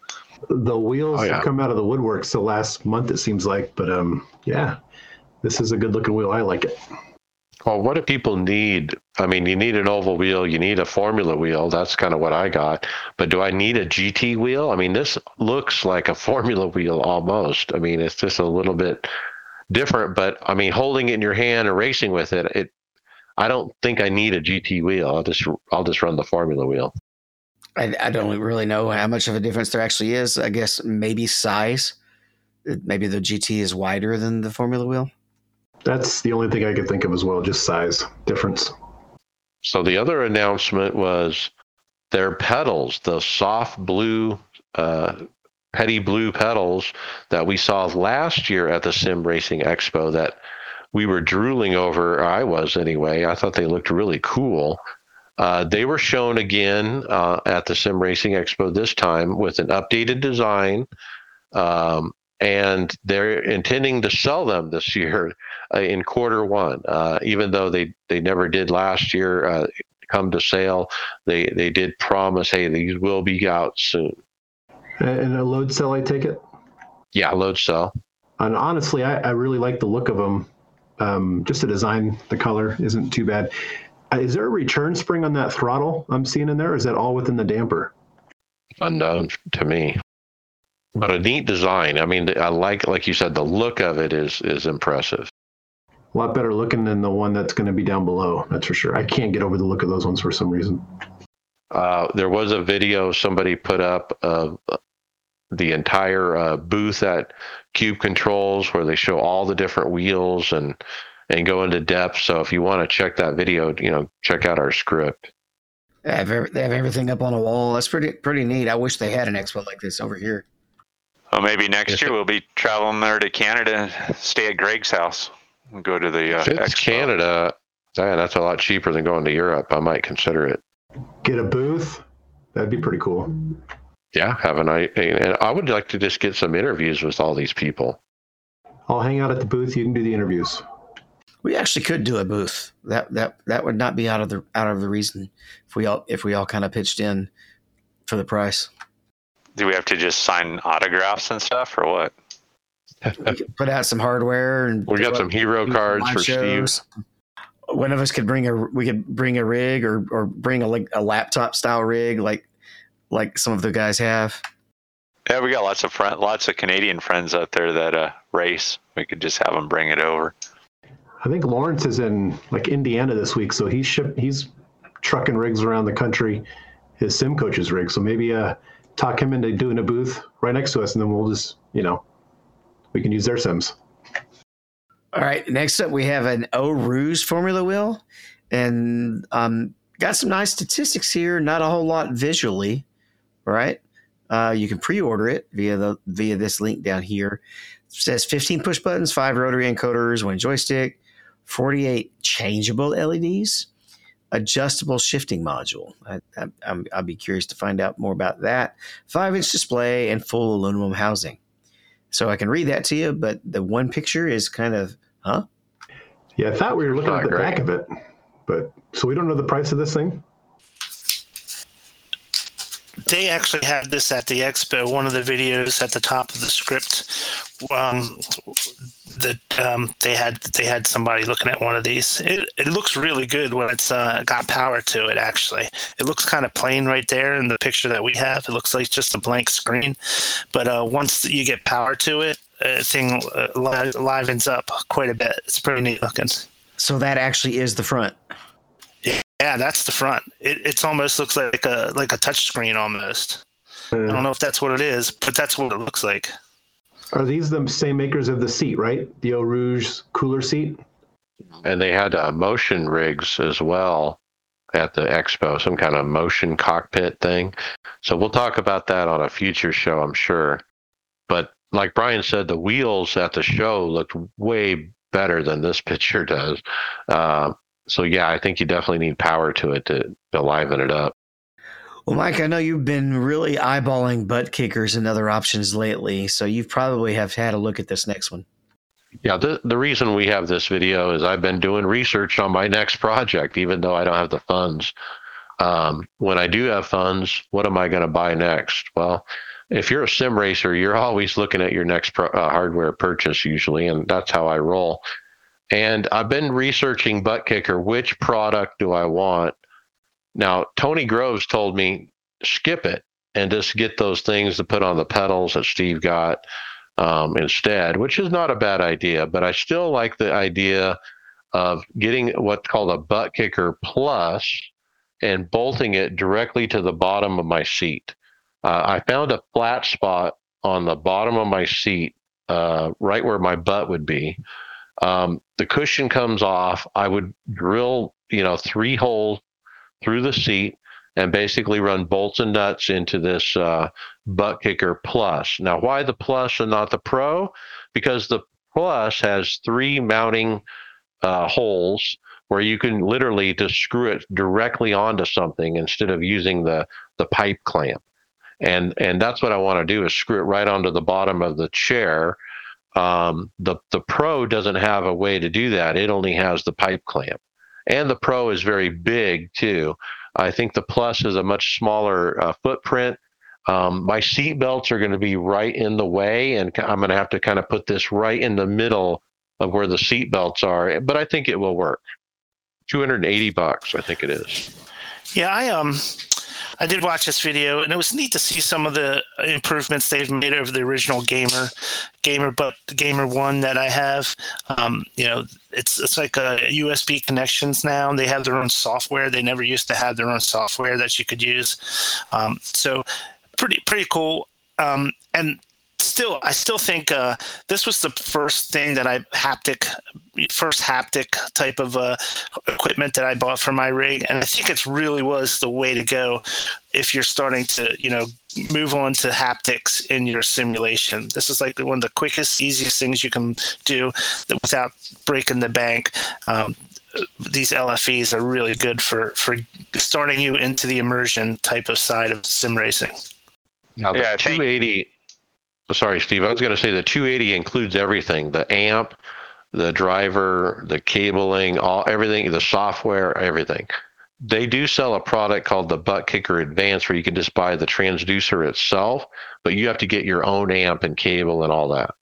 The wheels Oh, yeah. have come out of the woodworks the last month, it seems like. But um, yeah, this is a good looking wheel. I like it. Well, what do people need? I mean, you need an oval wheel, you need a formula wheel. That's kind of what I got. But do I need a GT wheel? I mean, this looks like a formula wheel almost. I mean, it's just a little bit different, but I mean, holding it in your hand and racing with it, it I don't think I need a GT wheel. I'll just I'll just run the formula wheel. I, I don't really know how much of a difference there actually is. I guess maybe size. Maybe the GT is wider than the Formula wheel. That's the only thing I could think of as well, just size difference. So the other announcement was their pedals, the soft blue, uh, petty blue pedals that we saw last year at the Sim Racing Expo that we were drooling over. I was anyway. I thought they looked really cool. Uh, they were shown again uh, at the Sim Racing Expo this time with an updated design. Um, and they're intending to sell them this year uh, in quarter one. Uh, even though they, they never did last year uh, come to sale, they, they did promise, hey, these will be out soon. And a load cell, I take it. Yeah, load cell. And honestly, I, I really like the look of them. Um, just the design, the color isn't too bad. Uh, is there a return spring on that throttle I'm seeing in there? Or is that all within the damper? Unknown to me. But a neat design. I mean, I like, like you said, the look of it is is impressive. A lot better looking than the one that's going to be down below. That's for sure. I can't get over the look of those ones for some reason. Uh, there was a video somebody put up of the entire uh, booth at Cube Controls where they show all the different wheels and and go into depth. So if you want to check that video, you know, check out our script. They have, every, they have everything up on a wall. That's pretty pretty neat. I wish they had an expo like this over here. Well, maybe next year we'll be traveling there to Canada, stay at Greg's house, and go to the uh, If it's expo. Canada, yeah, that's a lot cheaper than going to Europe. I might consider it. Get a booth. That'd be pretty cool. Yeah, have an I and I would like to just get some interviews with all these people. I'll hang out at the booth. You can do the interviews. We actually could do a booth. That that that would not be out of the out of the reason if we all if we all kind of pitched in for the price. Do we have to just sign autographs and stuff, or what? We could put out some hardware and We got some hero do some cards live for Steve. One of us could bring a we could bring a rig or or bring a like a laptop style rig like like some of the guys have. Yeah, we got lots of friend, lots of Canadian friends out there that uh, race. We could just have them bring it over. I think Lawrence is in like Indiana this week, so he's ship he's trucking rigs around the country, his sim coaches rig. So maybe uh talk him into doing a booth right next to us, and then we'll just you know we can use their sims. All right, next up we have an Eau Rouge Formula Wheel, and um, got some nice statistics here. Not a whole lot visually, all right. Uh, you can pre-order it via the via this link down here. It says 15 push buttons, five rotary encoders, one joystick, 48 changeable LEDs, adjustable shifting module. I, I, I'll be curious to find out more about that. Five inch display and full aluminum housing. So I can read that to you, but the one picture is kind of, huh? Yeah, I thought we were looking Not at the great. back of it, but so we don't know the price of this thing. They actually had this at the expo. One of the videos at the top of the script, um, that um, they had they had somebody looking at one of these. It, it looks really good when it's uh, got power to it. Actually, it looks kind of plain right there in the picture that we have. It looks like just a blank screen, but uh, once you get power to it, uh, thing uh, li- livens up quite a bit. It's pretty neat looking. So that actually is the front. Yeah, that's the front. It it's almost looks like a like a touch screen almost. I don't know if that's what it is, but that's what it looks like. Are these the same makers of the seat, right? The Eau Rouge cooler seat. and they had uh, motion rigs as well at the expo, some kind of motion cockpit thing. So we'll talk about that on a future show, I'm sure. But like Brian said, the wheels at the show looked way better than this picture does. Uh, so yeah, I think you definitely need power to it to, to liven it up. Well, Mike, I know you've been really eyeballing butt kickers and other options lately, so you probably have had a look at this next one. Yeah, the the reason we have this video is I've been doing research on my next project, even though I don't have the funds. Um, when I do have funds, what am I going to buy next? Well, if you're a sim racer, you're always looking at your next pro, uh, hardware purchase usually, and that's how I roll. And I've been researching butt kicker. Which product do I want? Now, Tony Groves told me skip it and just get those things to put on the pedals that Steve got um, instead, which is not a bad idea. But I still like the idea of getting what's called a butt kicker plus and bolting it directly to the bottom of my seat. Uh, I found a flat spot on the bottom of my seat, uh, right where my butt would be. Um, the cushion comes off. I would drill, you know, three holes through the seat and basically run bolts and nuts into this uh, butt kicker plus. Now, why the plus and not the pro? Because the plus has three mounting uh, holes where you can literally just screw it directly onto something instead of using the the pipe clamp. And and that's what I want to do is screw it right onto the bottom of the chair. Um, the the pro doesn't have a way to do that. It only has the pipe clamp, and the pro is very big too. I think the plus is a much smaller uh, footprint. Um, my seat belts are going to be right in the way, and I'm going to have to kind of put this right in the middle of where the seat belts are. But I think it will work. 280 bucks, I think it is. Yeah, I um, I did watch this video, and it was neat to see some of the improvements they've made over the original gamer, gamer, but gamer one that I have. Um, you know, it's it's like a USB connections now. They have their own software. They never used to have their own software that you could use. Um, so pretty pretty cool. Um, and still, I still think uh, this was the first thing that I haptic, first haptic type of uh, equipment that I bought for my rig, and I think it really was the way to go if you're starting to, you know, move on to haptics in your simulation. This is like one of the quickest, easiest things you can do without breaking the bank. Um, these LFEs are really good for for starting you into the immersion type of side of sim racing. Now, the Yeah, 280. Sorry, Steve. I was going to say the 280 includes everything: the amp, the driver, the cabling, all everything, the software, everything. they do sell a product called the Butt Kicker Advance where you can just buy the transducer itself, but you have to get your own amp and cable and all that.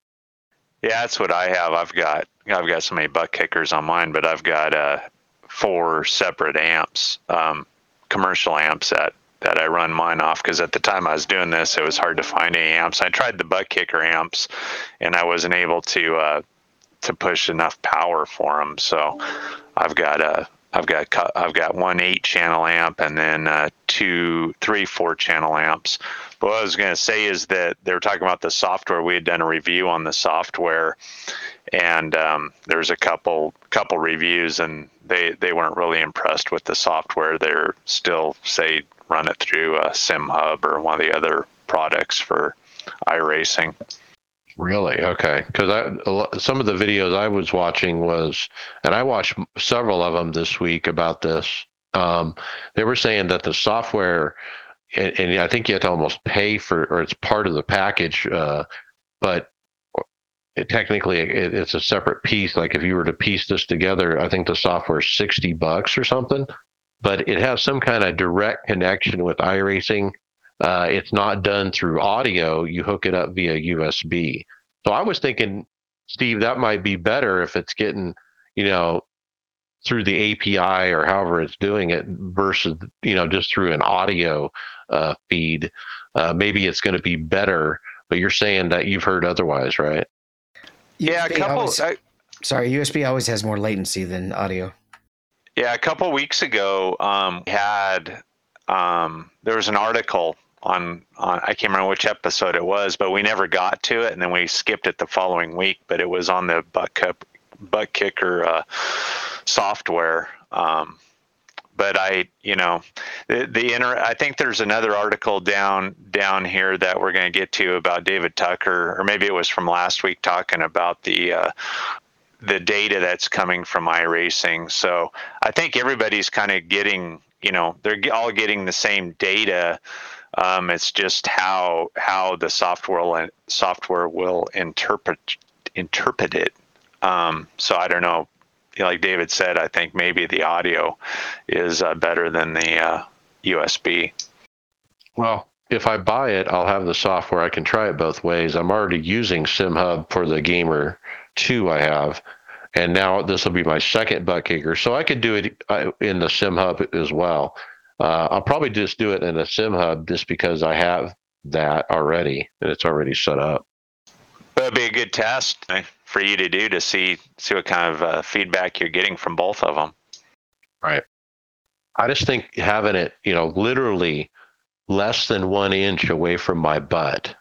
Yeah, that's what I have. I've got I've got so many butt kickers on mine, but I've got uh, four separate amps, um, commercial amps that that I run mine off because at the time I was doing this, it was hard to find any amps. I tried the butt kicker amps, and I wasn't able to uh, to push enough power for them. So I've got a I've got I've got one eight channel amp and then uh, two, three, four channel amps. But what I was going to say is that they were talking about the software. We had done a review on the software, and um, there was a couple couple reviews, and they they weren't really impressed with the software. They're still say run it through a SimHub or one of the other products for iRacing. Really? Okay. Because some of the videos I was watching was, and I watched several of them this week about this. Um, they were saying that the software, and, and, I think you have to almost pay for, or it's part of the package, uh, but it, technically it, it's a separate piece. Like if you were to piece this together, I think the software is 60 bucks or something, but it has some kind of direct connection with iRacing uh, it's not done through audio. You hook it up via USB. So I was thinking, Steve, that might be better if it's getting, you know, through the API or however it's doing it versus, you know, just through an audio uh, feed. Uh, maybe it's going to be better, but you're saying that you've heard otherwise, right? Yeah, a couple. Always, I, sorry, USB always has more latency than audio. Yeah, a couple weeks ago, um, had um, there was an article on, on I can't remember which episode it was, but we never got to it, and then we skipped it the following week. But it was on the butt cup, butt kicker uh, software. Um, but I, you know, the the inter- I think there's another article down down here that we're going to get to about David Tucker, or maybe it was from last week, talking about the uh, the data that's coming from iRacing. So I think everybody's kind of getting, you know, they're all getting the same data um, it's just how how the software software will interpret interpret it. Um, so I don't know. Like David said, I think maybe the audio is uh, better than the uh, USB. Well, if I buy it, I'll have the software. I can try it both ways. I'm already using SimHub for the Gamer 2 I have, and now this will be my second butt kicker. So I could do it uh, in the SimHub as well. Uh, I'll probably just do it in a SimHub just because I have that already and it's already set up. That'd be a good test eh, for you to do to see see what kind of uh, feedback you're getting from both of them. Right. I just think having it, you know, literally less than one inch away from my butt,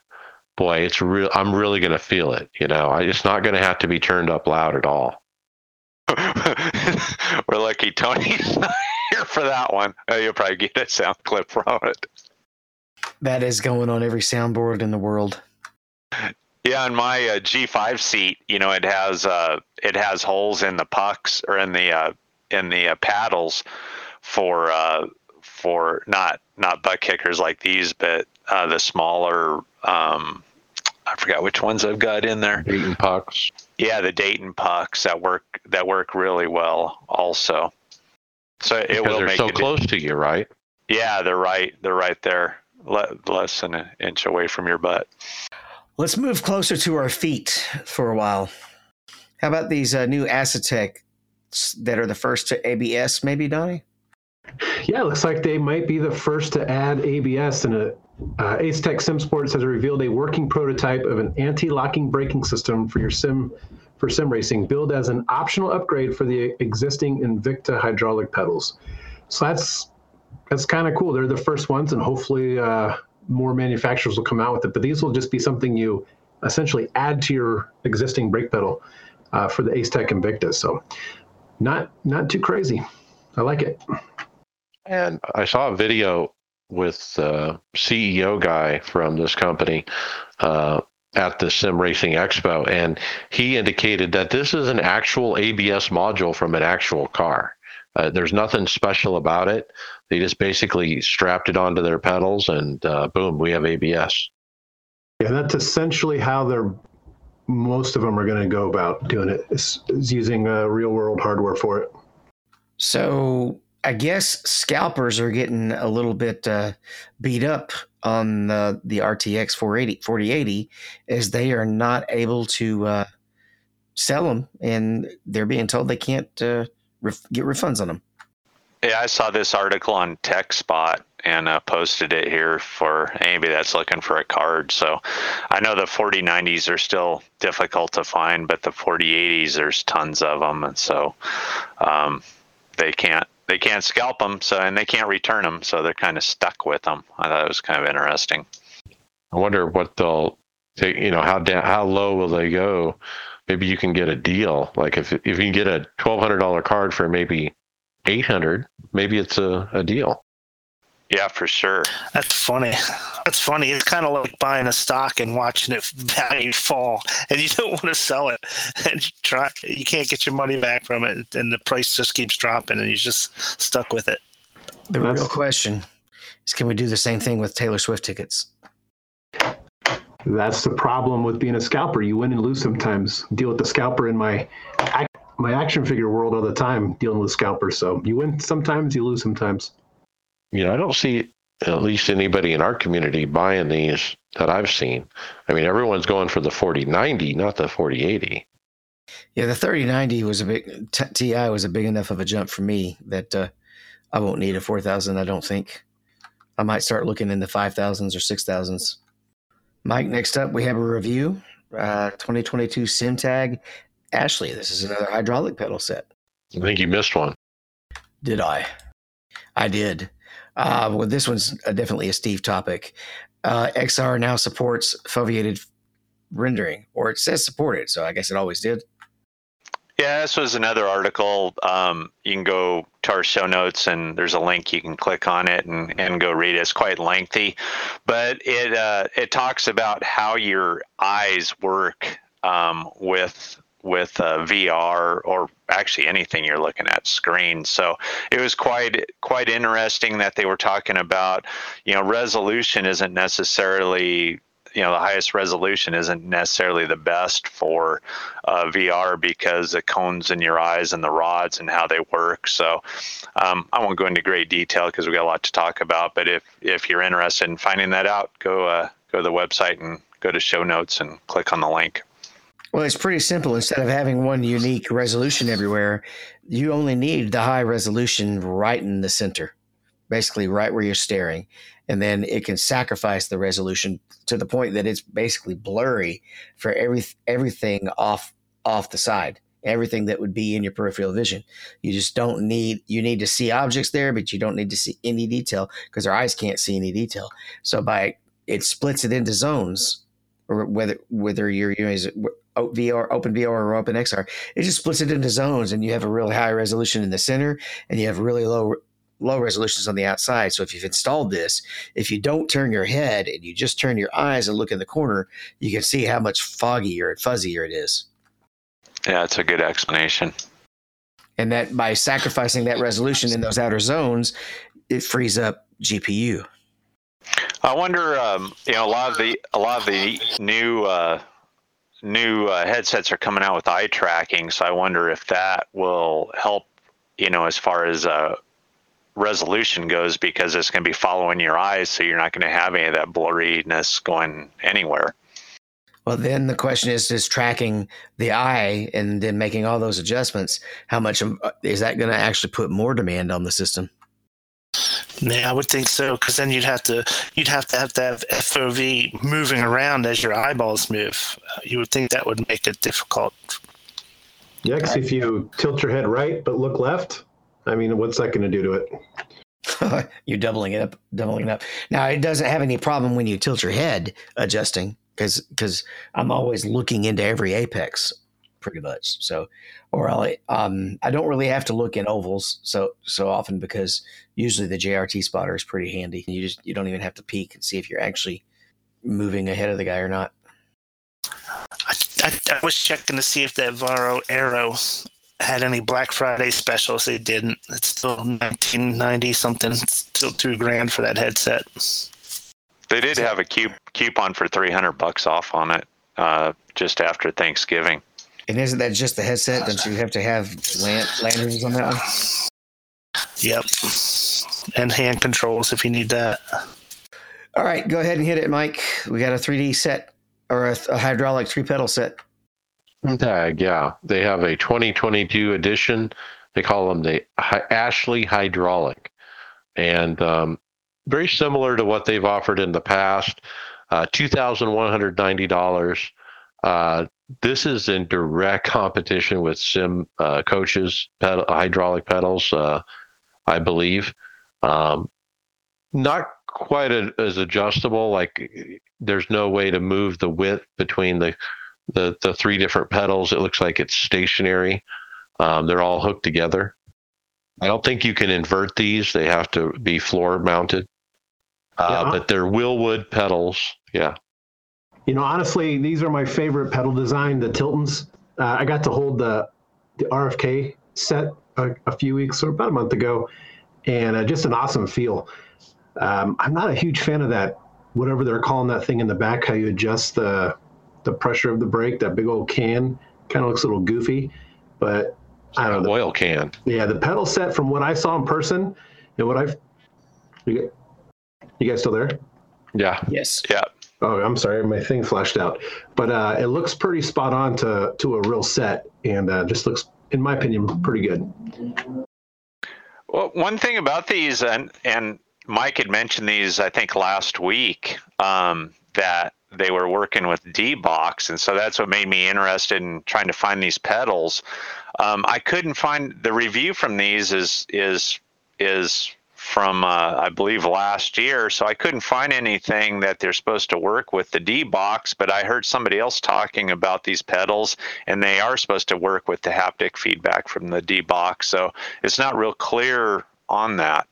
boy, it's real. I'm really going to feel it. You know, I, it's not going to have to be turned up loud at all. We're lucky Tony's not here for that one. Oh, you'll probably get a sound clip from it. That is going on every soundboard in the world. Yeah, on my uh, G5 seat, you know, it has uh, it has holes in the pucks or in the uh, in the uh, paddles for uh, for not not butt kickers like these, but uh, the smaller. Um, I forgot which ones I've got in there. Dayton pucks. Yeah, the Dayton pucks that work that work really well also. So it because will they're make so a di- close to you, right? Yeah, they're right. They're right there, le- less than an inch away from your butt. Let's move closer to our feet for a while. How about these uh, new Asetek that are the first to ABS, maybe, Donnie? Yeah, looks like they might be the first to add ABS. in a, uh, Asetek Sim Sports has revealed a working prototype of an anti-locking braking system for your sim for sim racing, billed as an optional upgrade for the existing Invicta hydraulic pedals. So that's that's kind of cool. They're the first ones, and hopefully uh, more manufacturers will come out with it. But these will just be something you essentially add to your existing brake pedal uh, for the Asetek Invicta. So not not too crazy. I like it. And I saw a video with the CEO guy from this company uh, at the Sim Racing Expo, and he indicated that this is an actual ABS module from an actual car. Uh, there's nothing special about it. They just basically strapped it onto their pedals, and uh, boom, we have ABS. Yeah, that's essentially how they're most of them are going to go about doing it. Is, is using uh, real world hardware for it. So I guess scalpers are getting a little bit uh, beat up on the, the RTX 480, 4080 as they are not able to uh, sell them and they're being told they can't uh, ref- get refunds on them. Yeah, I saw this article on TechSpot and uh, posted it here for anybody that's looking for a card. So I know the 4090s are still difficult to find, but the 4080s there's tons of them, and so um, they can't they can't scalp them. So and they can't return them, so they're kind of stuck with them. I thought it was kind of interesting. I wonder what they'll take. You know, how down, how low will they go? Maybe you can get a deal. Like if if you can get a twelve hundred dollar card for maybe eight hundred, maybe it's a, a deal. Yeah, for sure. That's funny. That's funny. It's kind of like buying a stock and watching it value fall, and you don't want to sell it, and you try. You can't get your money back from it, and the price just keeps dropping, and you're just stuck with it. The That's- real question is can we do the same thing with Taylor Swift tickets? That's the problem with being a scalper. You win and lose sometimes. Deal with the scalper in my ac- my action figure world all the time, dealing with scalpers. So you win sometimes, you lose sometimes. You know, I don't see at least anybody in our community buying these that I've seen. I mean, everyone's going for the forty ninety, not the forty eighty. Yeah, the 3090 was a big t- TI was a big enough of a jump for me that uh, I won't need a 4000. I don't think. I might start looking in the 5000s or 6000s. Mike, next up we have a review. Uh, 2022 SimTag Ashley. This is another hydraulic pedal set. I think you missed one. Did I? I did. Uh, well, this one's uh definitely a Steve topic. Uh, XR now supports foveated rendering, or it says supported, so I guess it always did. Yeah, this was another article. Um, you can go to our show notes, and there's a link you can click on it and, and go read it. It's quite lengthy, but it uh, it talks about how your eyes work um, with with uh, VR or actually anything you're looking at screen. So it was quite quite interesting that they were talking about. You know, resolution isn't necessarily you know the highest resolution isn't necessarily the best for uh, VR because the cones in your eyes and the rods and how they work. So um, I won't go into great detail because we got a lot to talk about. But if if you're interested in finding that out, go uh, go to the website and go to show notes and click on the link. Well, it's pretty simple. Instead of having one unique resolution everywhere, you only need the high resolution right in the center, basically right where you're staring. And then it can sacrifice the resolution to the point that it's basically blurry for every everything off off the side, everything that would be in your peripheral vision. You just don't need you need to see objects there, but you don't need to see any detail because our eyes can't see any detail. So by it splits it into zones, or whether whether you're using VR, OpenVR or OpenXR, it just splits it into zones, and you have a really high resolution in the center, and you have really low low resolutions on the outside. So if you've installed this, if you don't turn your head and you just turn your eyes and look in the corner, you can see how much foggier and fuzzier it is. Yeah, it's a good explanation. And that by sacrificing that resolution in those outer zones, it frees up GPU. I wonder, um, you know, a lot of the a lot of the new uh, new uh, headsets are coming out with eye tracking, so I wonder if that will help, you know, as far as uh, resolution goes, because it's going to be following your eyes, so you're not going to have any of that blurriness going anywhere. Well, then the question is: Is tracking the eye and then making all those adjustments? How much of, is that going to actually put more demand on the system? Yeah, I would think so, because then you'd have to you'd have to have to have FOV moving around as your eyeballs move. Uh, you would think that would make it difficult. Yeah, 'cause if you tilt your head right but look left, I mean, what's that going to do to it? You're doubling it up, doubling it up. Now it doesn't have any problem when you tilt your head adjusting because because I'm always looking into every apex pretty much. So, or I'll, um, I don't really have to look in ovals so so often because usually the JRT spotter is pretty handy. You just you don't even have to peek and see if you're actually moving ahead of the guy or not. I, I, I was checking to see if that Varjo Aero had any Black Friday specials. They didn't. It's still 1990 something. It's still two grand for that headset. They did have a coup- coupon for 300 bucks off on it uh, just after Thanksgiving. And isn't that just the headset? Don't you have to have lan- lanterns on that one? Yep. And hand controls if you need that. All right, go ahead and hit it, Mike. We got a 3D set or a, a hydraulic three pedal set. Tag, yeah. They have a 2022 edition. They call them the Hy- Ashley Hydraulic. And um, very similar to what they've offered in the past. Uh, $2,190. Uh, this is in direct competition with Sim uh, Coaches pedal, hydraulic pedals, uh, I believe. Um, not quite a, as adjustable. Like there's no way to move the width between the the the three different pedals. It looks like it's stationary. Um, they're all hooked together. I don't think you can invert these. They have to be floor mounted. Uh, Yeah. But they're Willwood pedals. Yeah. You know, honestly, these are my favorite pedal design, the Tiltons. Uh, I got to hold the the RFK set a, a few weeks or about a month ago, and uh, just an awesome feel. Um, I'm not a huge fan of that, whatever they're calling that thing in the back, how you adjust the the pressure of the brake. That big old can kind of looks a little goofy, but I don't know. Oil can. Yeah, the pedal set from what I saw in person and what I've. You, you guys still there? Yeah. Yes. Yeah. Oh, I'm sorry, my thing flashed out. But uh, it looks pretty spot on to to a real set, and uh, just looks, in my opinion, pretty good. Well, one thing about these, and and Mike had mentioned these, I think last week, um, that they were working with D-Box, and so that's what made me interested in trying to find these pedals. Um, I couldn't find the review from these is is is from uh, I believe last year, so I couldn't find anything that they're supposed to work with the D-Box. But I heard somebody else talking about these pedals, and they are supposed to work with the haptic feedback from the D-Box. So it's not real clear on that.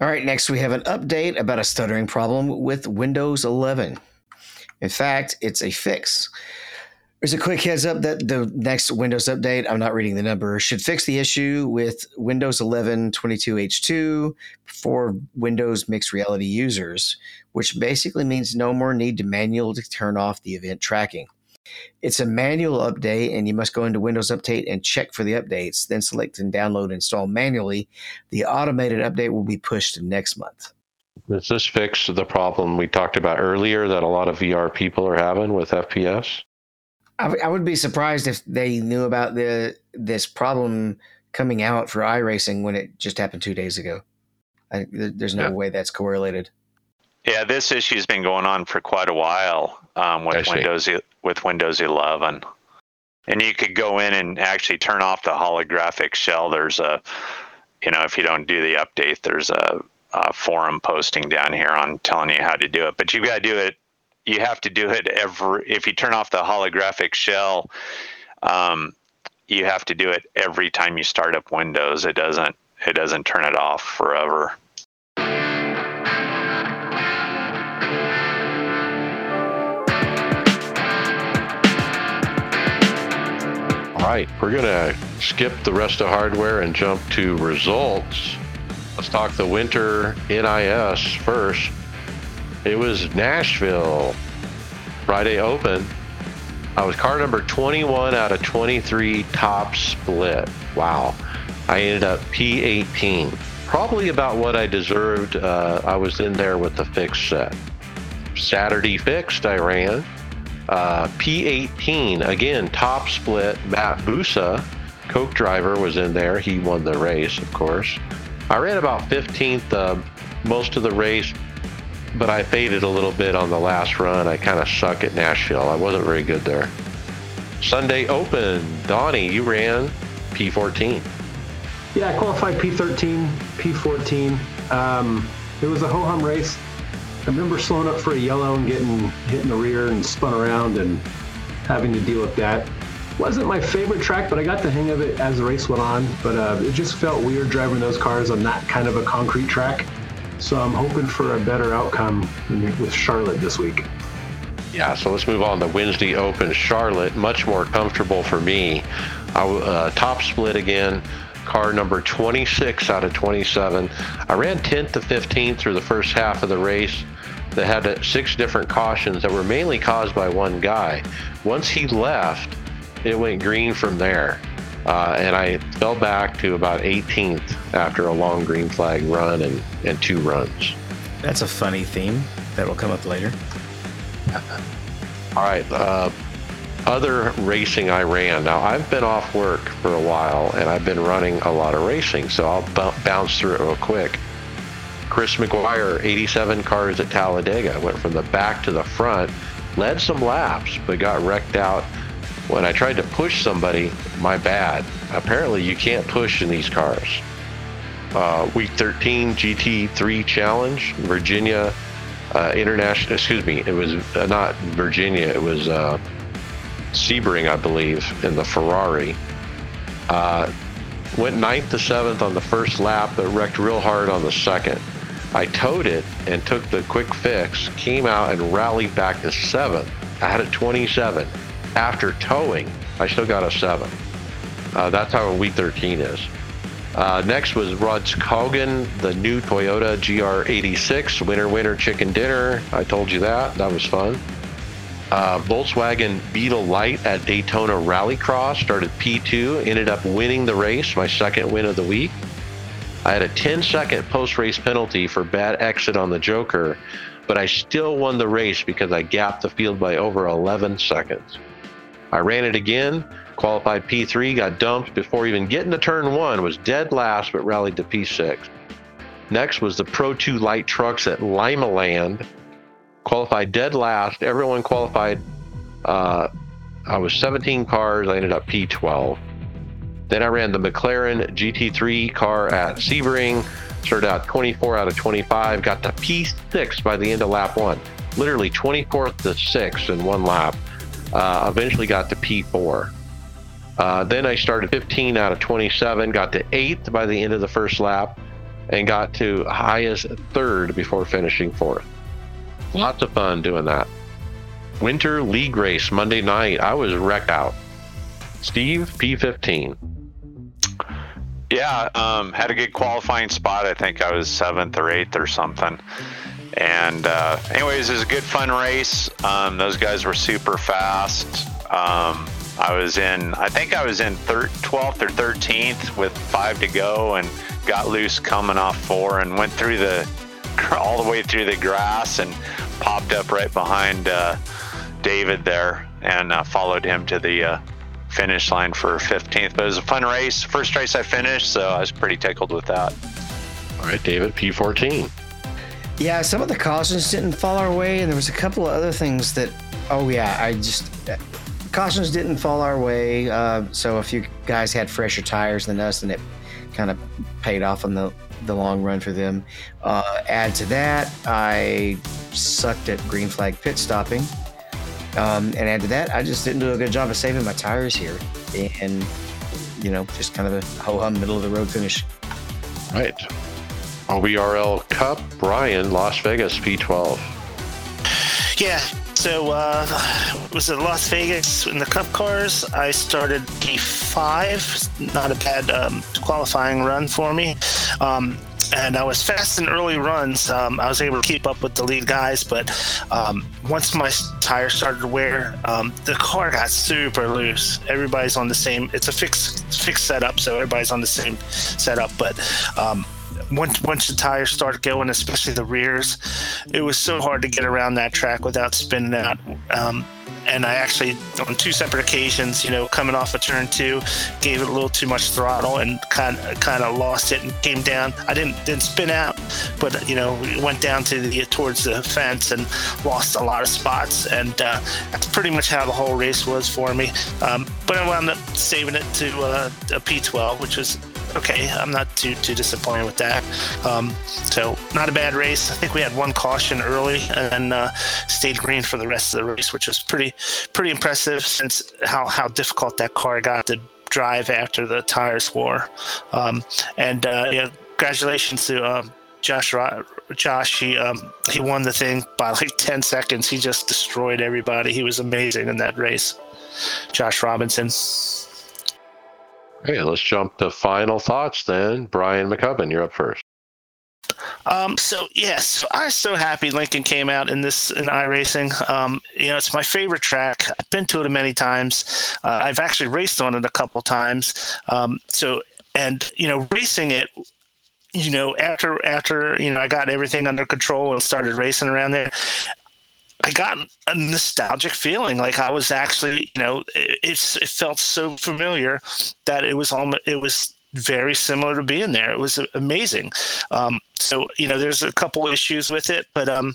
All right, next we have an update about a stuttering problem with Windows 11. In fact, it's a fix. There's a quick heads up that the next Windows update, I'm not reading the number, should fix the issue with Windows 11 22H2 for Windows Mixed Reality users, which basically means no more need to manually turn off the event tracking. It's a manual update, and you must go into Windows Update and check for the updates, then select and download and install manually. The automated update will be pushed next month. Does this fix the problem we talked about earlier that a lot of VR people are having with FPS? I, w- I would be surprised if they knew about the this problem coming out for iRacing when it just happened two days ago. I, there's no Yeah. way that's correlated. Yeah, this issue's been going on for quite a while um, with see. Windows e- with Windows 11, and you could go in and actually turn off the holographic shell. There's a, you know, if you don't do the update, there's a, a forum posting down here on telling you how to do it. But you've got to do it. You have to do it every. If you turn off the holographic shell, um, you have to do it every time you start up Windows. It doesn't. It doesn't turn it off forever. All right, we're going to skip the rest of hardware and jump to results. Let's talk the winter NIS first. It was Nashville Friday Open. I was car number 21 out of 23 top split. Wow. I ended up P18. Probably about what I deserved. Uh, I was in there with the fixed set. Saturday fixed, I ran. Uh, P18, again, top split. Matt Busa, Coke driver, was in there. He won the race, of course. I ran about 15th uh, most of the race, but I faded a little bit on the last run. I kind of suck at Nashville. I wasn't very good there. Sunday Open, Donnie, you ran P14. Yeah, I qualified P13, P14. Um, it was a ho hum race. I remember slowing up for a yellow and getting hit in the rear and spun around and having to deal with that. Wasn't my favorite track, but I got the hang of it as the race went on. But uh, it just felt weird driving those cars on that kind of a concrete track. So I'm hoping for a better outcome with Charlotte this week. Yeah, so let's move on to Wednesday Open Charlotte. Much more comfortable for me. I, uh, top split again, car number 26 out of 27. I ran 10th to 15th through the first half of the race. That had uh, six different cautions that were mainly caused by one guy. Once he left, it went green from there. Uh, and I fell back to about 18th after a long green flag run and, and two runs. That's a funny theme that will come up later. All right. Uh, other racing I ran. Now, I've been off work for a while and I've been running a lot of racing, so I'll b- bounce through it real quick. Chris McGuire, 87 cars at Talladega, went from the back to the front, led some laps, but got wrecked out. When I tried to push somebody, my bad. Apparently, you can't push in these cars. Uh, week 13 GT3 Challenge, Virginia uh, International, excuse me, it was uh, not Virginia, it was uh, Sebring, I believe, in the Ferrari. Uh, went ninth to seventh on the first lap, but wrecked real hard on the second. I towed it and took the quick fix, came out and rallied back to seventh. I had a 27. After towing, I still got a seven. Uh, that's how a week 13 is. Uh, next was Rudskogen, the new Toyota GR86, winner, winner, chicken dinner. I told you that. That was fun. Uh, Volkswagen Beetle Light at Daytona Rallycross started P2, ended up winning the race, my second win of the week. I had a 10 second post race penalty for bad exit on the Joker, but I still won the race because I gapped the field by over 11 seconds. I ran it again, qualified P3, got dumped before even getting to turn one, was dead last but rallied to P6. Next was the Pro 2 light trucks at Limaland, qualified dead last. Everyone qualified. Uh, I was 17 cars. I ended up P12. Then I ran the McLaren GT3 car at Sebring, started out 24 out of 25, got to P6 by the end of lap one. Literally 24th to 6th in one lap. Uh, eventually got to P4. Uh, then I started 15 out of 27, got to 8th by the end of the first lap, and got to highest third before finishing fourth. Lots of fun doing that. Winter League race Monday night. I was wrecked out. Steve, P15. Yeah, um, had a good qualifying spot. I think I was seventh or eighth or something. And uh, anyways, it was a good fun race. Um, those guys were super fast. Um, I was in, I think I was in thir- 12th or 13th with five to go, and got loose coming off four, and went through the all the way through the grass and popped up right behind uh, David there, and uh, followed him to the uh, finish line for 15th. But it was a fun race. First race I finished, so I was pretty tickled with that. All right, David, P14. Yeah, some of the cautions didn't fall our way, and there was a couple of other things that. Oh yeah, I just cautions didn't fall our way. Uh, so a few guys had fresher tires than us, and it kind of paid off on the the long run for them. Uh, add to that, I sucked at green flag pit stopping, um, and add to that, I just didn't do a good job of saving my tires here, and you know, just kind of a ho hum middle of the road finish. Right. OBRL Cup, Brian, Las Vegas, P12. Yeah. So uh, was it Las Vegas in the Cup cars? I started P5. Not a bad um, qualifying run for me. Um, and I was fast in early runs. Um, I was able to keep up with the lead guys, but um, once my tires started to wear, um, the car got super loose. Everybody's on the same. It's a fixed fixed setup, so everybody's on the same setup. But um, once once the tires started going, especially the rears, it was so hard to get around that track without spinning out. Um, and I actually, on two separate occasions, you know, coming off a of turn two, gave it a little too much throttle and kind of kind of lost it and came down. I didn't didn't spin out, but you know, went down to the towards the fence and lost a lot of spots. And uh, that's pretty much how the whole race was for me. Um, but I wound up saving it to uh, a P12, which was okay, I'm not too too disappointed with that. Um, so not a bad race. I think we had one caution early and uh, stayed green for the rest of the race, which was pretty pretty impressive since how how difficult that car got to drive after the tires wore. Um, and uh, yeah, congratulations to. Um, Josh, Josh, he um, he won the thing by like ten seconds. He just destroyed everybody. He was amazing in that race. Josh Robinson. Okay, let's jump to final thoughts then. Brian Maccubbin, you're up first. Um, so yes, I'm so happy Lincoln came out in this in iRacing. Um, you know, it's my favorite track. I've been to it many times. Uh, I've actually raced on it a couple times. Um, so and you know, racing it. You know, after after you know, I got everything under control and started racing around there. I got a nostalgic feeling, like I was actually, you know, it, it's it felt so familiar that it was almost it was very similar to being there. It was amazing. Um, so you know, there's a couple issues with it, but um,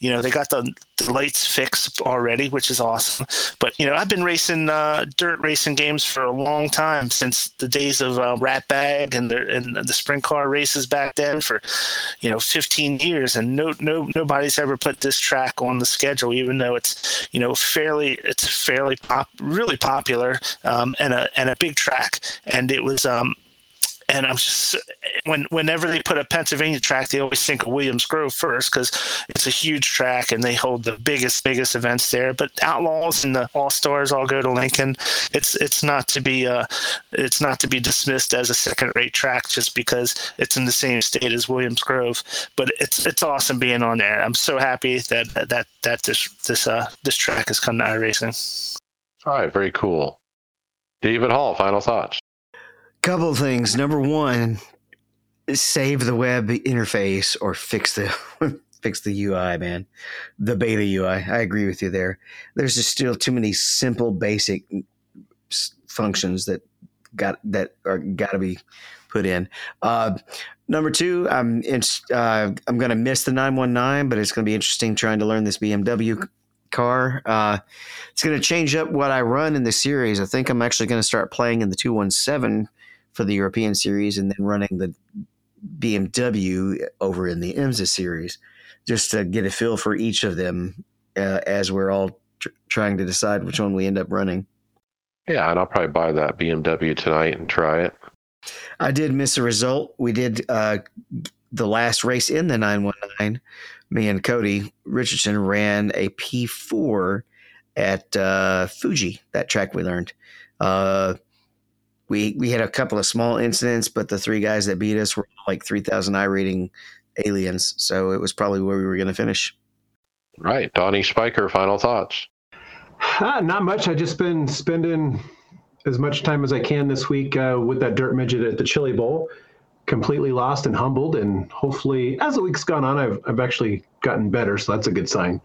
you know, they got the, the, lights fixed already, which is awesome. But you know, I've been racing uh, dirt racing games for a long time since the days of uh, Ratbag and the and the sprint car races back then for you know 15 years, and no no nobody's ever put this track on the schedule, even though it's you know fairly it's fairly pop really popular um, and a and a big track, and it was um, and I'm just when whenever they put a Pennsylvania track, they always think of Williams Grove first because it's a huge track and they hold the biggest biggest events there. But Outlaws and the All Stars all go to Lincoln. It's it's not to be uh it's not to be dismissed as a second rate track just because it's in the same state as Williams Grove. But it's it's awesome being on there. I'm so happy that that that this this uh this track has come to iRacing. All right, very cool. David Hall, final thoughts. Couple of things. Number one, save the web interface or fix the fix the UI, man. The beta UI. I agree with you there. There's just still too many simple, basic functions that got that are got to be put in. Uh, number two, I'm in, uh, I'm going to miss the 919, but it's going to be interesting trying to learn this BMW car. Uh, it's going to change up what I run in the series. I think I'm actually going to start playing in the 217 for the European series and then running the BMW over in the IMSA series just to get a feel for each of them uh, as we're all tr- trying to decide which one we end up running. Yeah, and I'll probably buy that BMW tonight and try it. I did miss a result. We did uh, the last race in the 919. Me and Cody Richardson ran a P4 at uh, Fuji, that track we learned. Uh, we we had a couple of small incidents, but the three guys that beat us were like three thousand iRating aliens, so it was probably where we were going to finish. Right, Donnie Spiker, final thoughts. Uh, not much. I just been spending as much time as I can this week uh, with that dirt midget at the Chili Bowl. Completely lost and humbled, and hopefully, as the week's gone on, I've I've actually gotten better, so that's a good sign.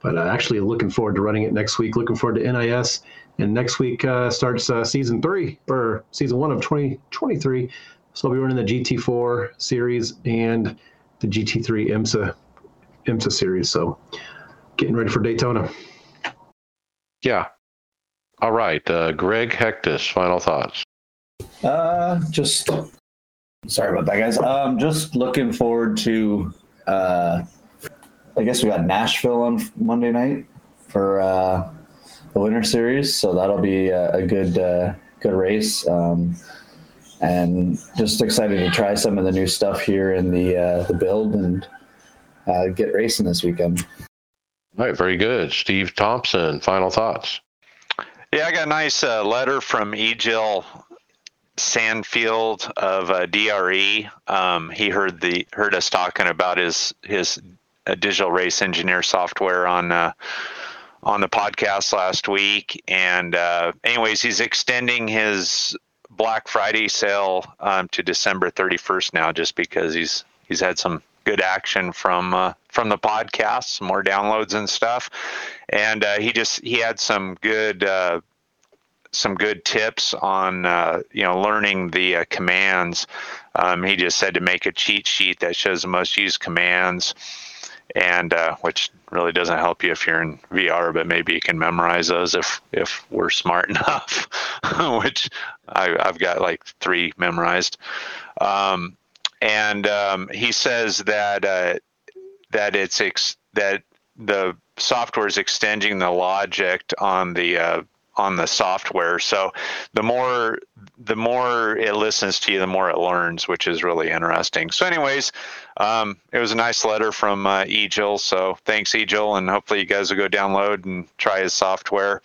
But uh, actually, looking forward to running it next week. Looking forward to NIS and next week uh, starts uh, season three or season one of 2023. So I'll be running the GT4 series and the GT3 IMSA IMSA series. So getting ready for Daytona. Yeah. All right. Uh, Greg Hecktus, final thoughts. Uh, just sorry about that, guys. Um, just looking forward to. Uh, I guess we got Nashville on Monday night for uh, the winter series, so that'll be a, a good uh, good race. Um, and just excited to try some of the new stuff here in the uh, the build and uh, get racing this weekend. All right, very good. Steve Thompson, final thoughts. Yeah, I got a nice uh, letter from Egil Sandfield of uh, DRE. Um, he heard the heard us talking about his his uh, digital race engineer software on uh, on the podcast last week. And uh, anyways, he's extending his Black Friday sale um, to December 31st now, just because he's he's had some good action from uh, from the podcast, some more downloads and stuff. And uh, he just he had some good uh, some good tips on uh, you know learning the uh, commands. Um, he just said to make a cheat sheet that shows the most used commands and uh, which really doesn't help you if you're in VR, but maybe you can memorize those if if we're smart enough, which I, have got like three memorized. Um, and um, he says that uh, that it's ex- that the software is extending the logic on the uh, on the software. So the more the more it listens to you, the more it learns, which is really interesting. So, anyways, um, it was a nice letter from uh, Egil. So thanks, Egil, and hopefully you guys will go download and try his software.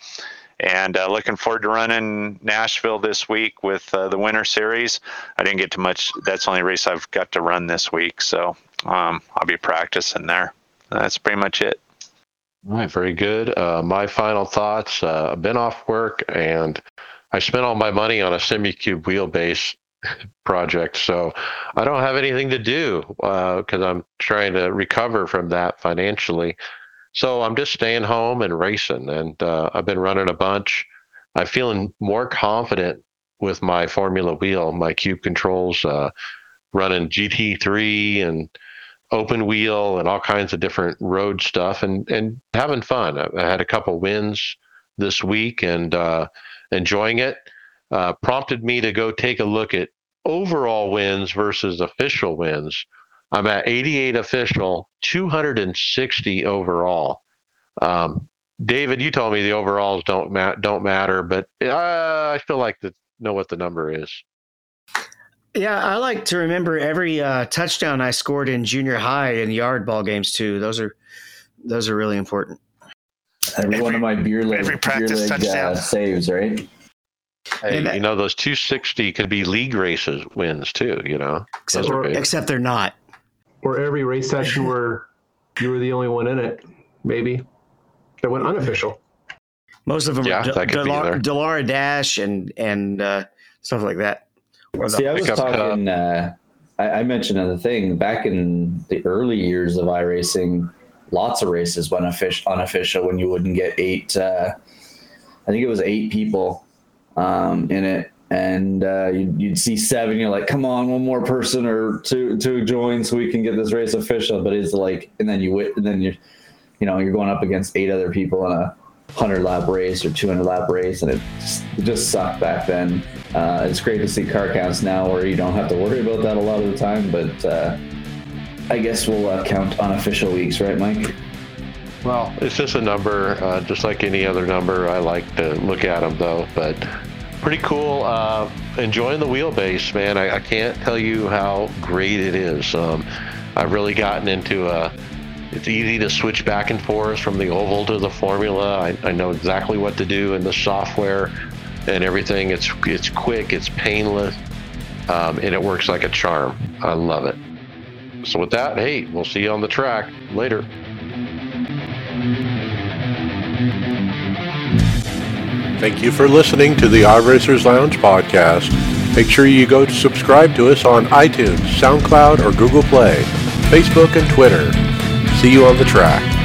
And uh, looking forward to running Nashville this week with uh, the Winter Series. I didn't get to much. That's the only race I've got to run this week. So um, I'll be practicing there. That's pretty much it. All right, very good. Uh, my final thoughts. Uh, I've been off work and I spent all my money on a Simucube wheelbase project, so I don't have anything to do because I'm trying to recover from that financially. So I'm just staying home and racing, and uh, I've been running a bunch. I'm feeling more confident with my Formula wheel, my Cube controls, uh, running GT3 and open wheel and all kinds of different road stuff, and and having fun. I, I had a couple wins this week and uh, enjoying it. Uh, prompted me to go take a look at overall wins versus official wins. I'm at 88 official, 260 overall. Um, David, you told me the overalls don't ma- don't matter, but uh, I feel like to know what the number is. Yeah, I like to remember every uh, touchdown I scored in junior high in yard ball games too. Those are those are really important. Every, Every- one of my beer leg, every beer practice leg uh, touchdown. saves, right? Hey, that- you know those 260 could be league races wins too. You know, Except, those are big. except they're not. Or every race session where you were the only one in it, maybe. That went unofficial. Most of them Yeah, are that could be there. Dallara Dash and and uh, stuff like that. See, I was talking. Uh, I, I mentioned another thing back in the early years of iRacing. Lots of races went official, unofficial when you wouldn't get eight. Uh, I think it was eight people um, in it, and uh, you'd, you'd see seven. You're like, come on, one more person or two two join so we can get this race official. But it's like, and then you wit, and then you, you know, you're going up against eight other people in a hundred lap race or 200 lap race, and it just, it just sucked back then. Uh, it's great to see car counts now where you don't have to worry about that a lot of the time, but uh, I guess we'll uh, count unofficial weeks, right, Mike? Well, it's just a number, uh, just like any other number. I like to look at them though, but pretty cool. Uh, enjoying the wheelbase, man. I, I can't tell you how great it is. Um, I've really gotten into a. It's easy to switch back and forth from the oval to the formula. I, I know exactly what to do in the software and everything. It's it's quick, it's painless, um, and it works like a charm. I love it. So with that, hey, we'll see you on the track later. Thank you for listening to the iRacers Lounge podcast. Make sure you go to subscribe to us on iTunes, SoundCloud, or Google Play, Facebook, and Twitter. See you on the track.